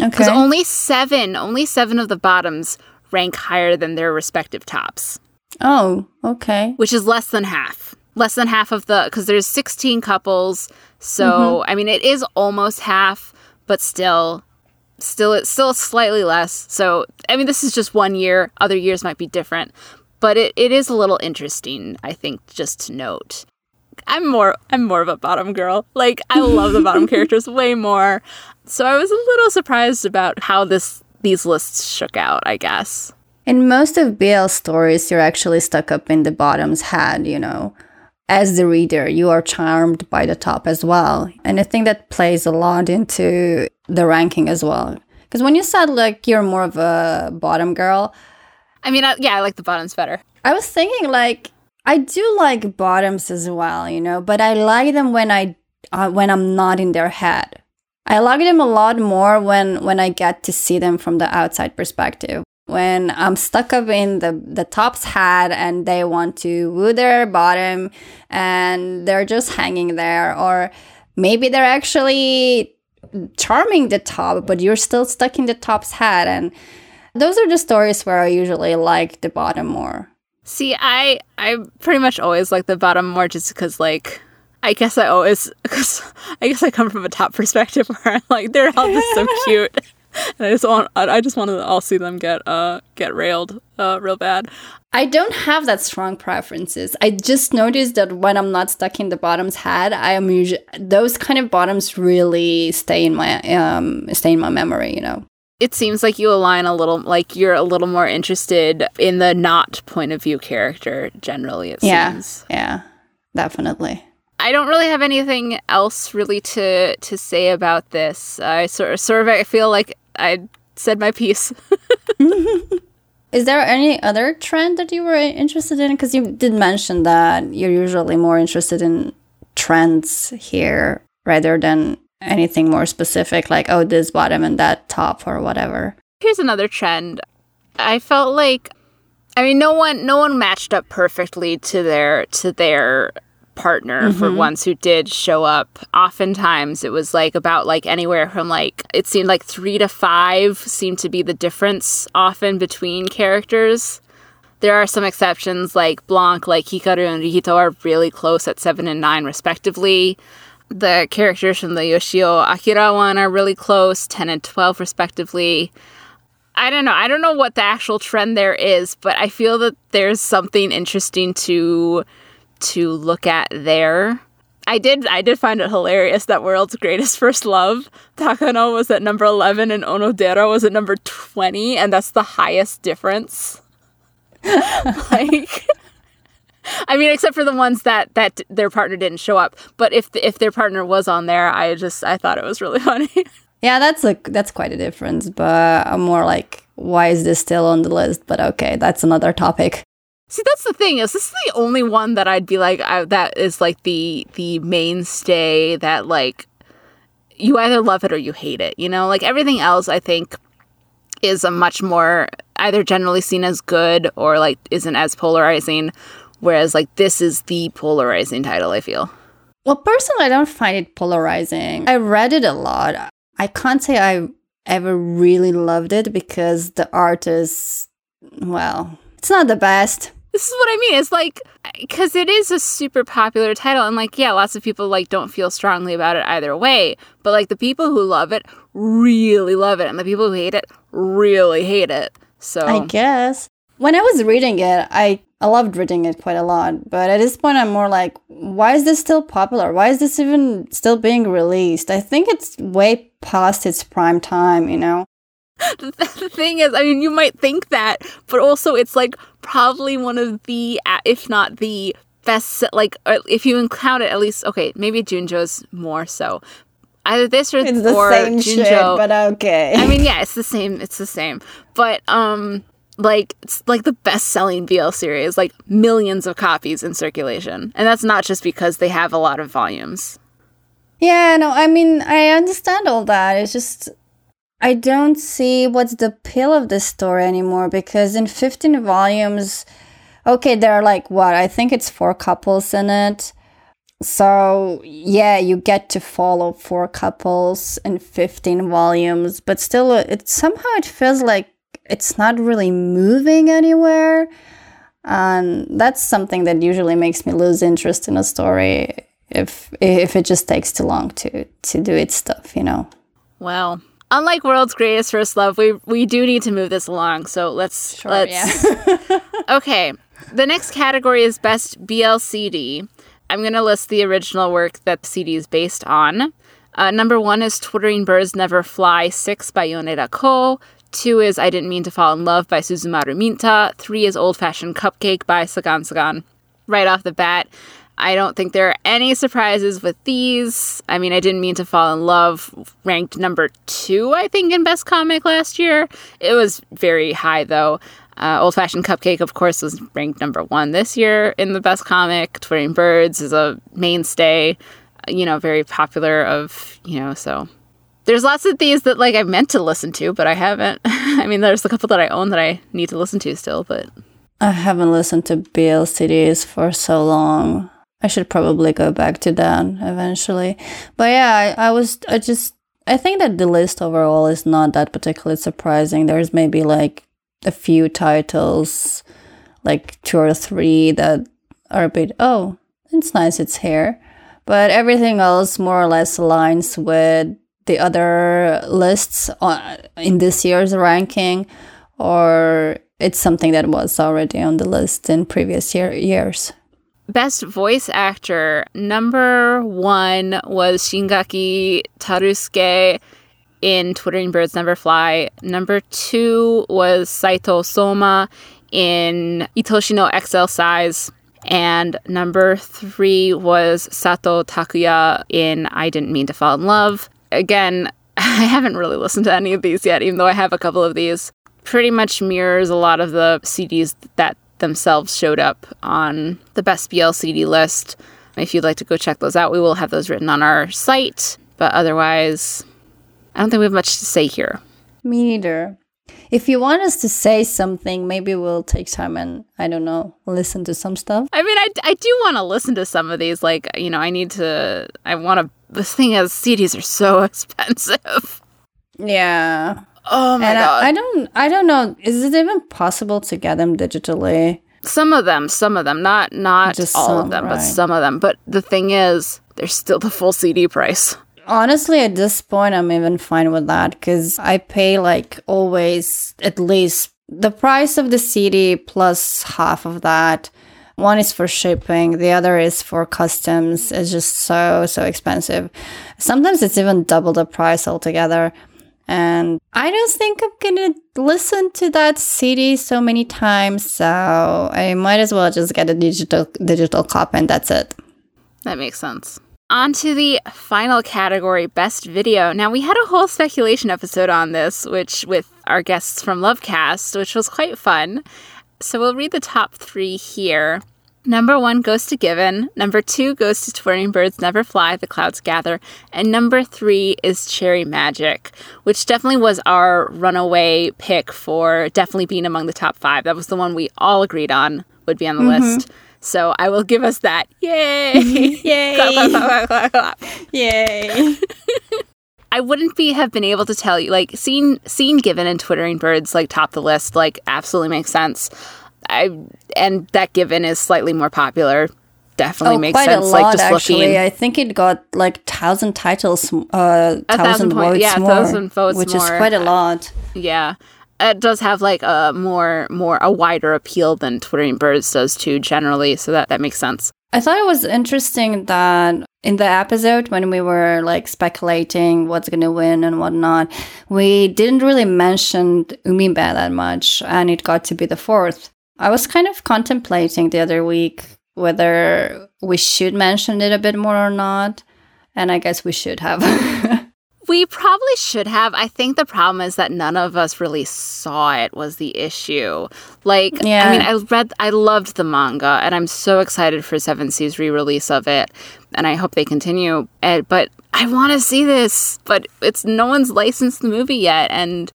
Okay. Because only seven, only seven of the bottoms rank higher than their respective tops, oh, okay. which is less than half. less than half of the because there's 16 couples. So mm-hmm. I mean, it is almost half, but still, still it's still slightly less. So I mean, this is just one year. Other years might be different, but it, it is a little interesting. I think just to note. I'm more I'm more of a bottom girl. Like I love the bottom characters way more. So I was a little surprised about how this these lists shook out, I guess. In most of BL stories, you're actually stuck up in the bottom's head, you know. As the reader, you are charmed by the top as well. And I think that plays a lot into the ranking as well. Because when you said like you're more of a bottom girl, I mean, I, yeah, I like the bottoms better. I was thinking like I do like bottoms as well, you know, but I like them when I uh, when I'm not in their head. I like them a lot more when when I get to see them from the outside perspective. When I'm stuck up in the the top's head and they want to woo their bottom and they're just hanging there or maybe they're actually charming the top but you're still stuck in the top's head and those are the stories where I usually like the bottom more. See, I I pretty much always like the bottom more just because like I guess I always because I guess I come from a top perspective where I'm like they're all just so cute. And I just want I just want to all see them get uh get railed uh real bad. I don't have that strong preferences. I just noticed that when I'm not stuck in the bottom's head, I am usually those kind of bottoms really stay in my um stay in my memory, you know. It seems like you align a little like you're a little more interested in the not point of view character generally it Yeah. seems. Yeah. Definitely. I don't really have anything else really to to say about this. I sort of sort of I feel like I said my piece. Is there any other trend that you were interested in? Because you did mention that you're usually more interested in trends here rather than anything more specific, like, oh, this bottom and that top or whatever. Here's another trend. I felt like I mean no one no one matched up perfectly to their to their partner for mm-hmm. ones who did show up. Oftentimes it was like about like anywhere from like it seemed like 3 to 5 seemed to be the difference often between characters. There are some exceptions like Blanc, like Hikaru and Rihito are really close at 7 and 9 respectively. The characters from the Yoshio Akira one are really close, 10 and 12 respectively. I don't know. I don't know what the actual trend there is, but I feel that there's something interesting to to look at there. I did I did find it hilarious that World's Greatest First Love Takano was at number 11 and Onodera was at number 20 and that's the highest difference. like I mean except for the ones that that their partner didn't show up, but if if their partner was on there, I just I thought it was really funny. Yeah, that's a that's quite a difference, but I'm more like, why is this still on the list? But okay, that's another topic. See, that's the thing is this is the only one that I'd be like I, that is like the the mainstay that like you either love it or you hate it. You know, like everything else, I think is a much more either generally seen as good or like isn't as polarizing. Whereas like this is the polarizing title. I feel. Well, personally, I don't find it polarizing. I read it a lot. I can't say I ever really loved it because the art is, well, it's not the best. This is what I mean. It's like because it is a super popular title, and like yeah, lots of people like don't feel strongly about it either way. But like the people who love it really love it, and the people who hate it really hate it. So I guess. When I was reading it, I, I loved reading it quite a lot. But at this point, I'm more like, why is this still popular? Why is this even still being released? I think it's way past its prime time, you know? the thing is, I mean, you might think that, but also it's like probably one of the, if not the best, like uh, if you count it at least, okay, maybe Junjo's more so. Either this or It's the or same Junjo. shit, but okay. I mean, yeah, it's the same. It's the same. But um, like it's like the best-selling BL series, like millions of copies in circulation, and that's not just because they have a lot of volumes. Yeah, no, I mean, I understand all that. It's just, I don't see what's the appeal of this story anymore because in 15 volumes, okay, there are like what? I think it's four couples in it. So, yeah, you get to follow four couples in 15 volumes, but still, it somehow it feels like it's not really moving anywhere. And that's something that usually makes me lose interest in a story if if it just takes too long to to do its stuff, you know. Well, unlike World's Greatest First Love, we we do need to move this along. So let's let's Yeah. Okay. The next category is best BLCD. I'm going to list the original work that the CD is based on. Uh, number one is Twittering Birds Never Fly 6 by Yoneda Ko. Two is I Didn't Mean to Fall in Love by Suzumaru Minta. Three is Old Fashioned Cupcake by Sagan Sagan. Right off the bat, I don't think there are any surprises with these. I mean, I didn't mean to fall in love. Ranked number two, I think, in Best Comic last year. It was very high, though. Uh, Old Fashioned Cupcake, of course, was ranked number one this year in the Best Comic. Twittering Birds is a mainstay, you know, very popular. Of you know, so there's lots of these that like I meant to listen to, but I haven't. I mean, there's a couple that I own that I need to listen to still, but I haven't listened to BLCDs for so long. I should probably go back to that eventually. But yeah, I, I was, I just, I think that the list overall is not that particularly surprising. There's maybe like a few titles, like two or three that are a bit, oh, it's nice it's here. But everything else more or less aligns with the other lists in this year's ranking, or it's something that was already on the list in previous year, years. Best voice actor number one was Shingaki Tarusuke in Twittering Birds Never Fly. Number two was Saito Soma in Itoshi no XL Size. And number three was Sato Takuya in I Didn't Mean to Fall in Love. Again, I haven't really listened to any of these yet, even though I have a couple of these. Pretty much mirrors a lot of the CDs that themselves showed up on the best BLCD list. If you'd like to go check those out, we will have those written on our site. But otherwise, I don't think we have much to say here. Me neither. If you want us to say something, maybe we'll take time and, I don't know, listen to some stuff. I mean, I, I do want to listen to some of these. Like, you know, I need to, I want to, the thing is, CDs are so expensive. Yeah. Oh my and god. I, I don't I don't know. Is it even possible to get them digitally? some of them, some of them, not not Just all some, of them, but some of them. But the thing is, they're still the full CD price. Honestly, at this point, I'm even fine with that because I pay like always at least the price of the CD plus half of that. One is for shipping, the other is for customs. It's just so, so expensive. Sometimes it's even double the price altogether. And I don't think I'm gonna listen to that CD so many times, so I might as well just get a digital digital copy and that's it. That makes sense. On to the final category, best video. Now we had a whole speculation episode on this, which with our guests from Lovecast, which was quite fun. So we'll read the top three here. Number one goes to Given. Number two goes to Twittering Birds Never Fly, The Clouds Gather. And number three is Cherry Magic, which definitely was our runaway pick for definitely being among the top five. That was the one we all agreed on would be on the mm-hmm. list. So I will give us that. Yay! Mm-hmm. Yay! Clap, clap, clap, clap, clap, clap. Yay! I wouldn't be have been able to tell you like seeing seeing Given and Twittering Birds like top the list like absolutely makes sense. I and that Given is slightly more popular. Definitely makes Oh, quite sense. a lot like just actually. looking. I think it got like thousand titles, uh, A thousand thousand votes yeah, more, thousand votes which is quite a lot. Yeah. It does have like a more more a wider appeal than Twittering Birds does too generally, so that that makes sense. I thought it was interesting that in the episode when we were like speculating what's gonna win and whatnot, we didn't really mention Umibe that much, and it got to be the fourth. I was kind of contemplating the other week whether we should mention it a bit more or not, and I guess we should have. We probably should have. I think the problem is that none of us really saw it was the issue. Like, Yeah. I mean, I read, I loved the manga, and I'm so excited for Seven Seas re-release of it, and I hope they continue. And, but I want to see this, but it's no one's licensed the movie yet, and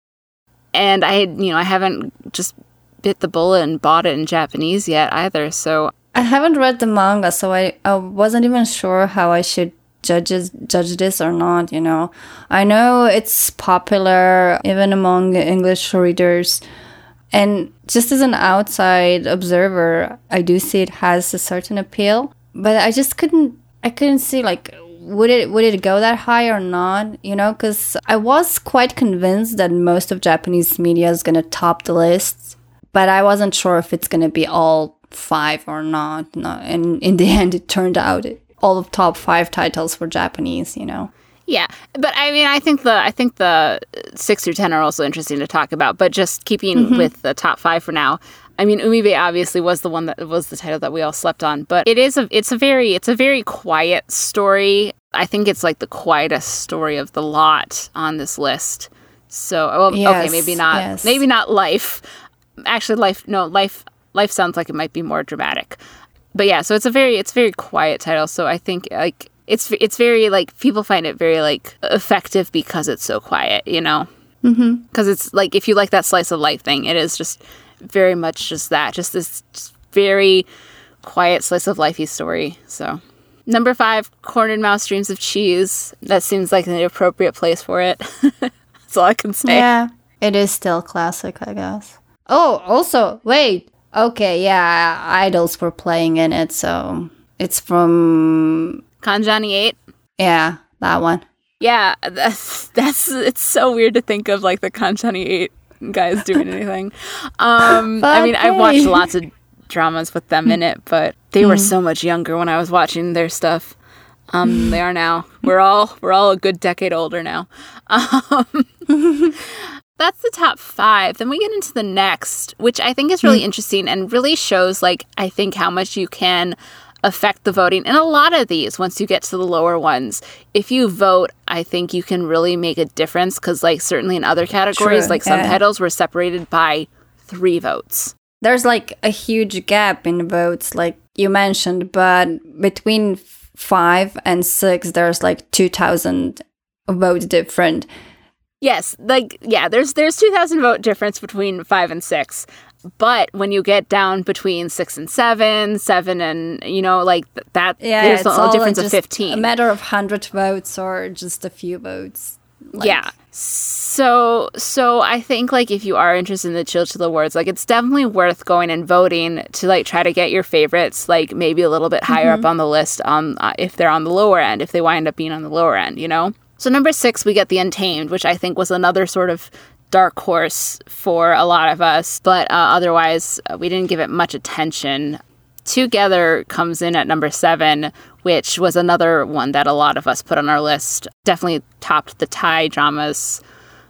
and I, you know, I haven't just bit the bullet and bought it in Japanese yet either. So I haven't read the manga, so I, I wasn't even sure how I should judge judge this or not. You know, I know it's popular even among English readers, And just as an outside observer, I do see it has a certain appeal, but I just couldn't I couldn't see like would it would it go that high or not, you know, cuz I was quite convinced that most of Japanese media is going to top the lists, but I wasn't sure if it's going to be all 5 or not. No, and in the end it turned out it, all of top 5 titles were Japanese, you know. Yeah, but I mean, I think the I think the six through ten are also interesting to talk about. But just keeping Mm-hmm. with the top five for now. I mean, Umibe obviously was the one that was the title that we all slept on, but it is a it's a very it's a very quiet story. I think it's like the quietest story of the lot on this list. So, well, okay, maybe not yes. maybe not life. Actually, life no life life sounds like it might be more dramatic. But yeah, so it's a very it's a very quiet title. So I think like it's it's very like people find it very like effective because it's so quiet, you know. Mm-hmm. Because it's like if you like that slice of life thing, it is just very much just that, just this just very quiet slice of lifey story. So number five, cornered mouse dreams of cheese. That seems like an appropriate place for it. That's all I can say. Yeah, it is still classic, I guess. Oh, also, wait. Okay, yeah, idols were playing in it, so it's from Kanjani eight. yeah, that one. Yeah, that's that's it's so weird to think of like the Kanjani eight guys doing anything. Um I mean I've watched lots of dramas with them in it, but they were so much younger when I was watching their stuff. Um they are now. We're all we're all a good decade older now. Um That's the top five. Then we get into the next, which I think is really hmm. interesting and really shows, like, I think how much you can affect the voting And a lot of these once you get to the lower ones. If you vote, I think you can really make a difference because, like, certainly in other categories, True, like yeah. subtitles were separated by three votes. There's like a huge gap in votes, like you mentioned, but between five and six, there's like 2,000 votes different. Yes, like yeah, there's there's two thousand vote difference between five and six, but when you get down between six and seven, seven and you know like th- that, there's it's a, difference of just fifteen. A matter of 100 votes or just a few votes. Like- yeah. So so I think like if you are interested in the Chil Chil Awards, like it's definitely worth going and voting to like try to get your favorites like maybe a little bit higher up on the list on uh, if they're on the lower end, if they wind up being on the lower end, you know. So number 6 we get The Untamed, which I think was another sort of dark horse for a lot of us, but uh, otherwise uh, we didn't give it much attention. Together comes in at number seven, which was another one that a lot of us put on our list. Definitely topped the Thai dramas.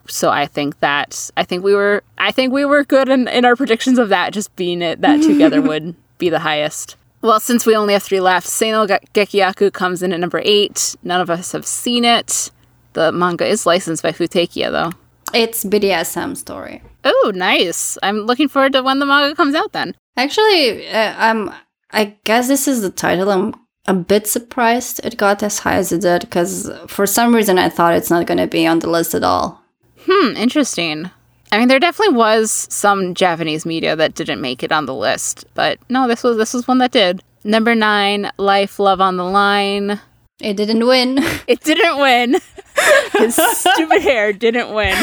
So I think that I think we were I think we were good in, in our predictions of that, just being it that together would be the highest. Well, since we only have three left, Seino Gekiyaku comes in at number eight. None of us have seen it. The manga is licensed by Futekiya, though. It's BDSM story. Oh, nice. I'm looking forward to when the manga comes out then. Actually, uh, I'm. I guess this is the title. I'm a bit surprised it got as high as it did because for some reason I thought it's not going to be on the list at all. Hmm, interesting. I mean, there definitely was some Japanese media that didn't make it on the list, but no, this was this was one that did. Number nine, Life, Love on the Line. It didn't win. It didn't win. His stupid hair didn't win.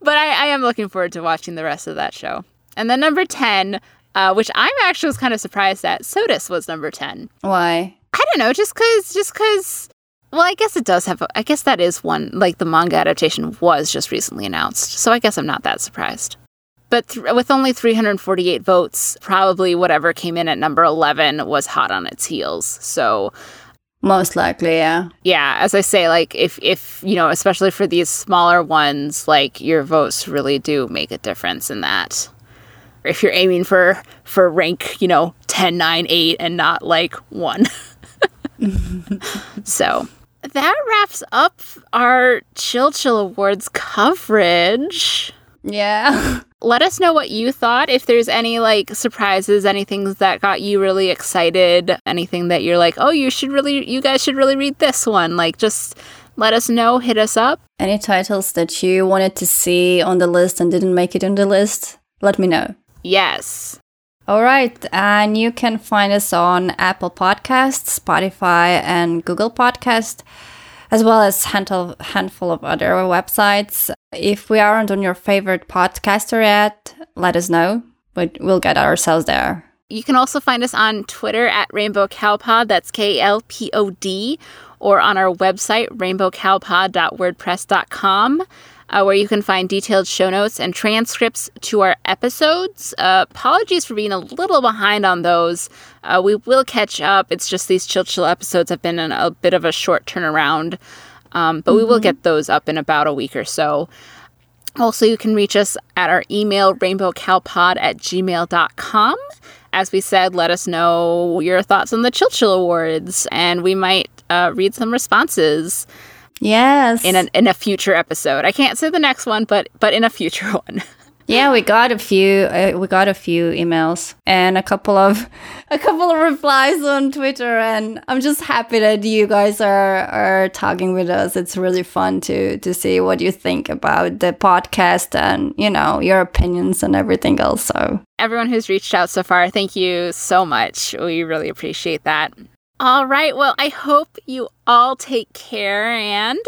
but I, I am looking forward to watching the rest of that show. And then number 10, uh, which I'm actually was kind of surprised that Sotus was number 10. Why? I don't know, just because, just because, well, I guess it does have, a, I guess that is one, like the manga adaptation was just recently announced. So I guess I'm not that surprised. But th- with only 348 votes, probably whatever came in at number 11 was hot on its heels. So Most likely, yeah. yeah as i say like if if you know especially for these smaller ones like your votes really do make a difference in that if you're aiming for for rank you know 10 9 8 and not like 1 so that wraps up our Chil Chil awards coverage Yeah. let us know what you thought if there's any like surprises anything that got you really excited anything that you're like oh you should really you guys should really read this one like just let us know hit us up Any titles that you wanted to see on the list and didn't make it on the list? Let me know. yes All right, and you can find us on Apple Podcasts, Spotify, and Google Podcast. as well as handful handful of other websites. If we aren't on your favorite podcaster yet, let us know. But we'll get ourselves there. You can also find us on Twitter at Rainbow Calpod. That's K L P O D, or on our website rainbowcalpod.wordpress.com. Uh, where you can find detailed show notes and transcripts to our episodes. Uh, apologies for being a little behind on those. Uh, we will catch up. It's just these Chil Chil episodes have been in a bit of a short turnaround, um, but mm-hmm. we will get those up in about a week or so. Also, you can reach us at our email, rainbowcalpod at gmail.com. As we said, let us know your thoughts on the Chil Chil Awards, and we might uh, read some responses. Yes. In a in a future episode. I can't say the next one, but but in a future one. yeah, we got a few uh, we got a few emails and a couple of a couple of replies on Twitter and I'm just happy that you guys are are talking with us. It's really fun to to see what you think about the podcast and, you know, your opinions and everything else. So everyone who's reached out so far, thank you so much. We really appreciate that. All right. Well, I hope you all take care and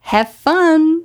have fun.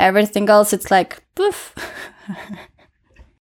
Everything else it's like poof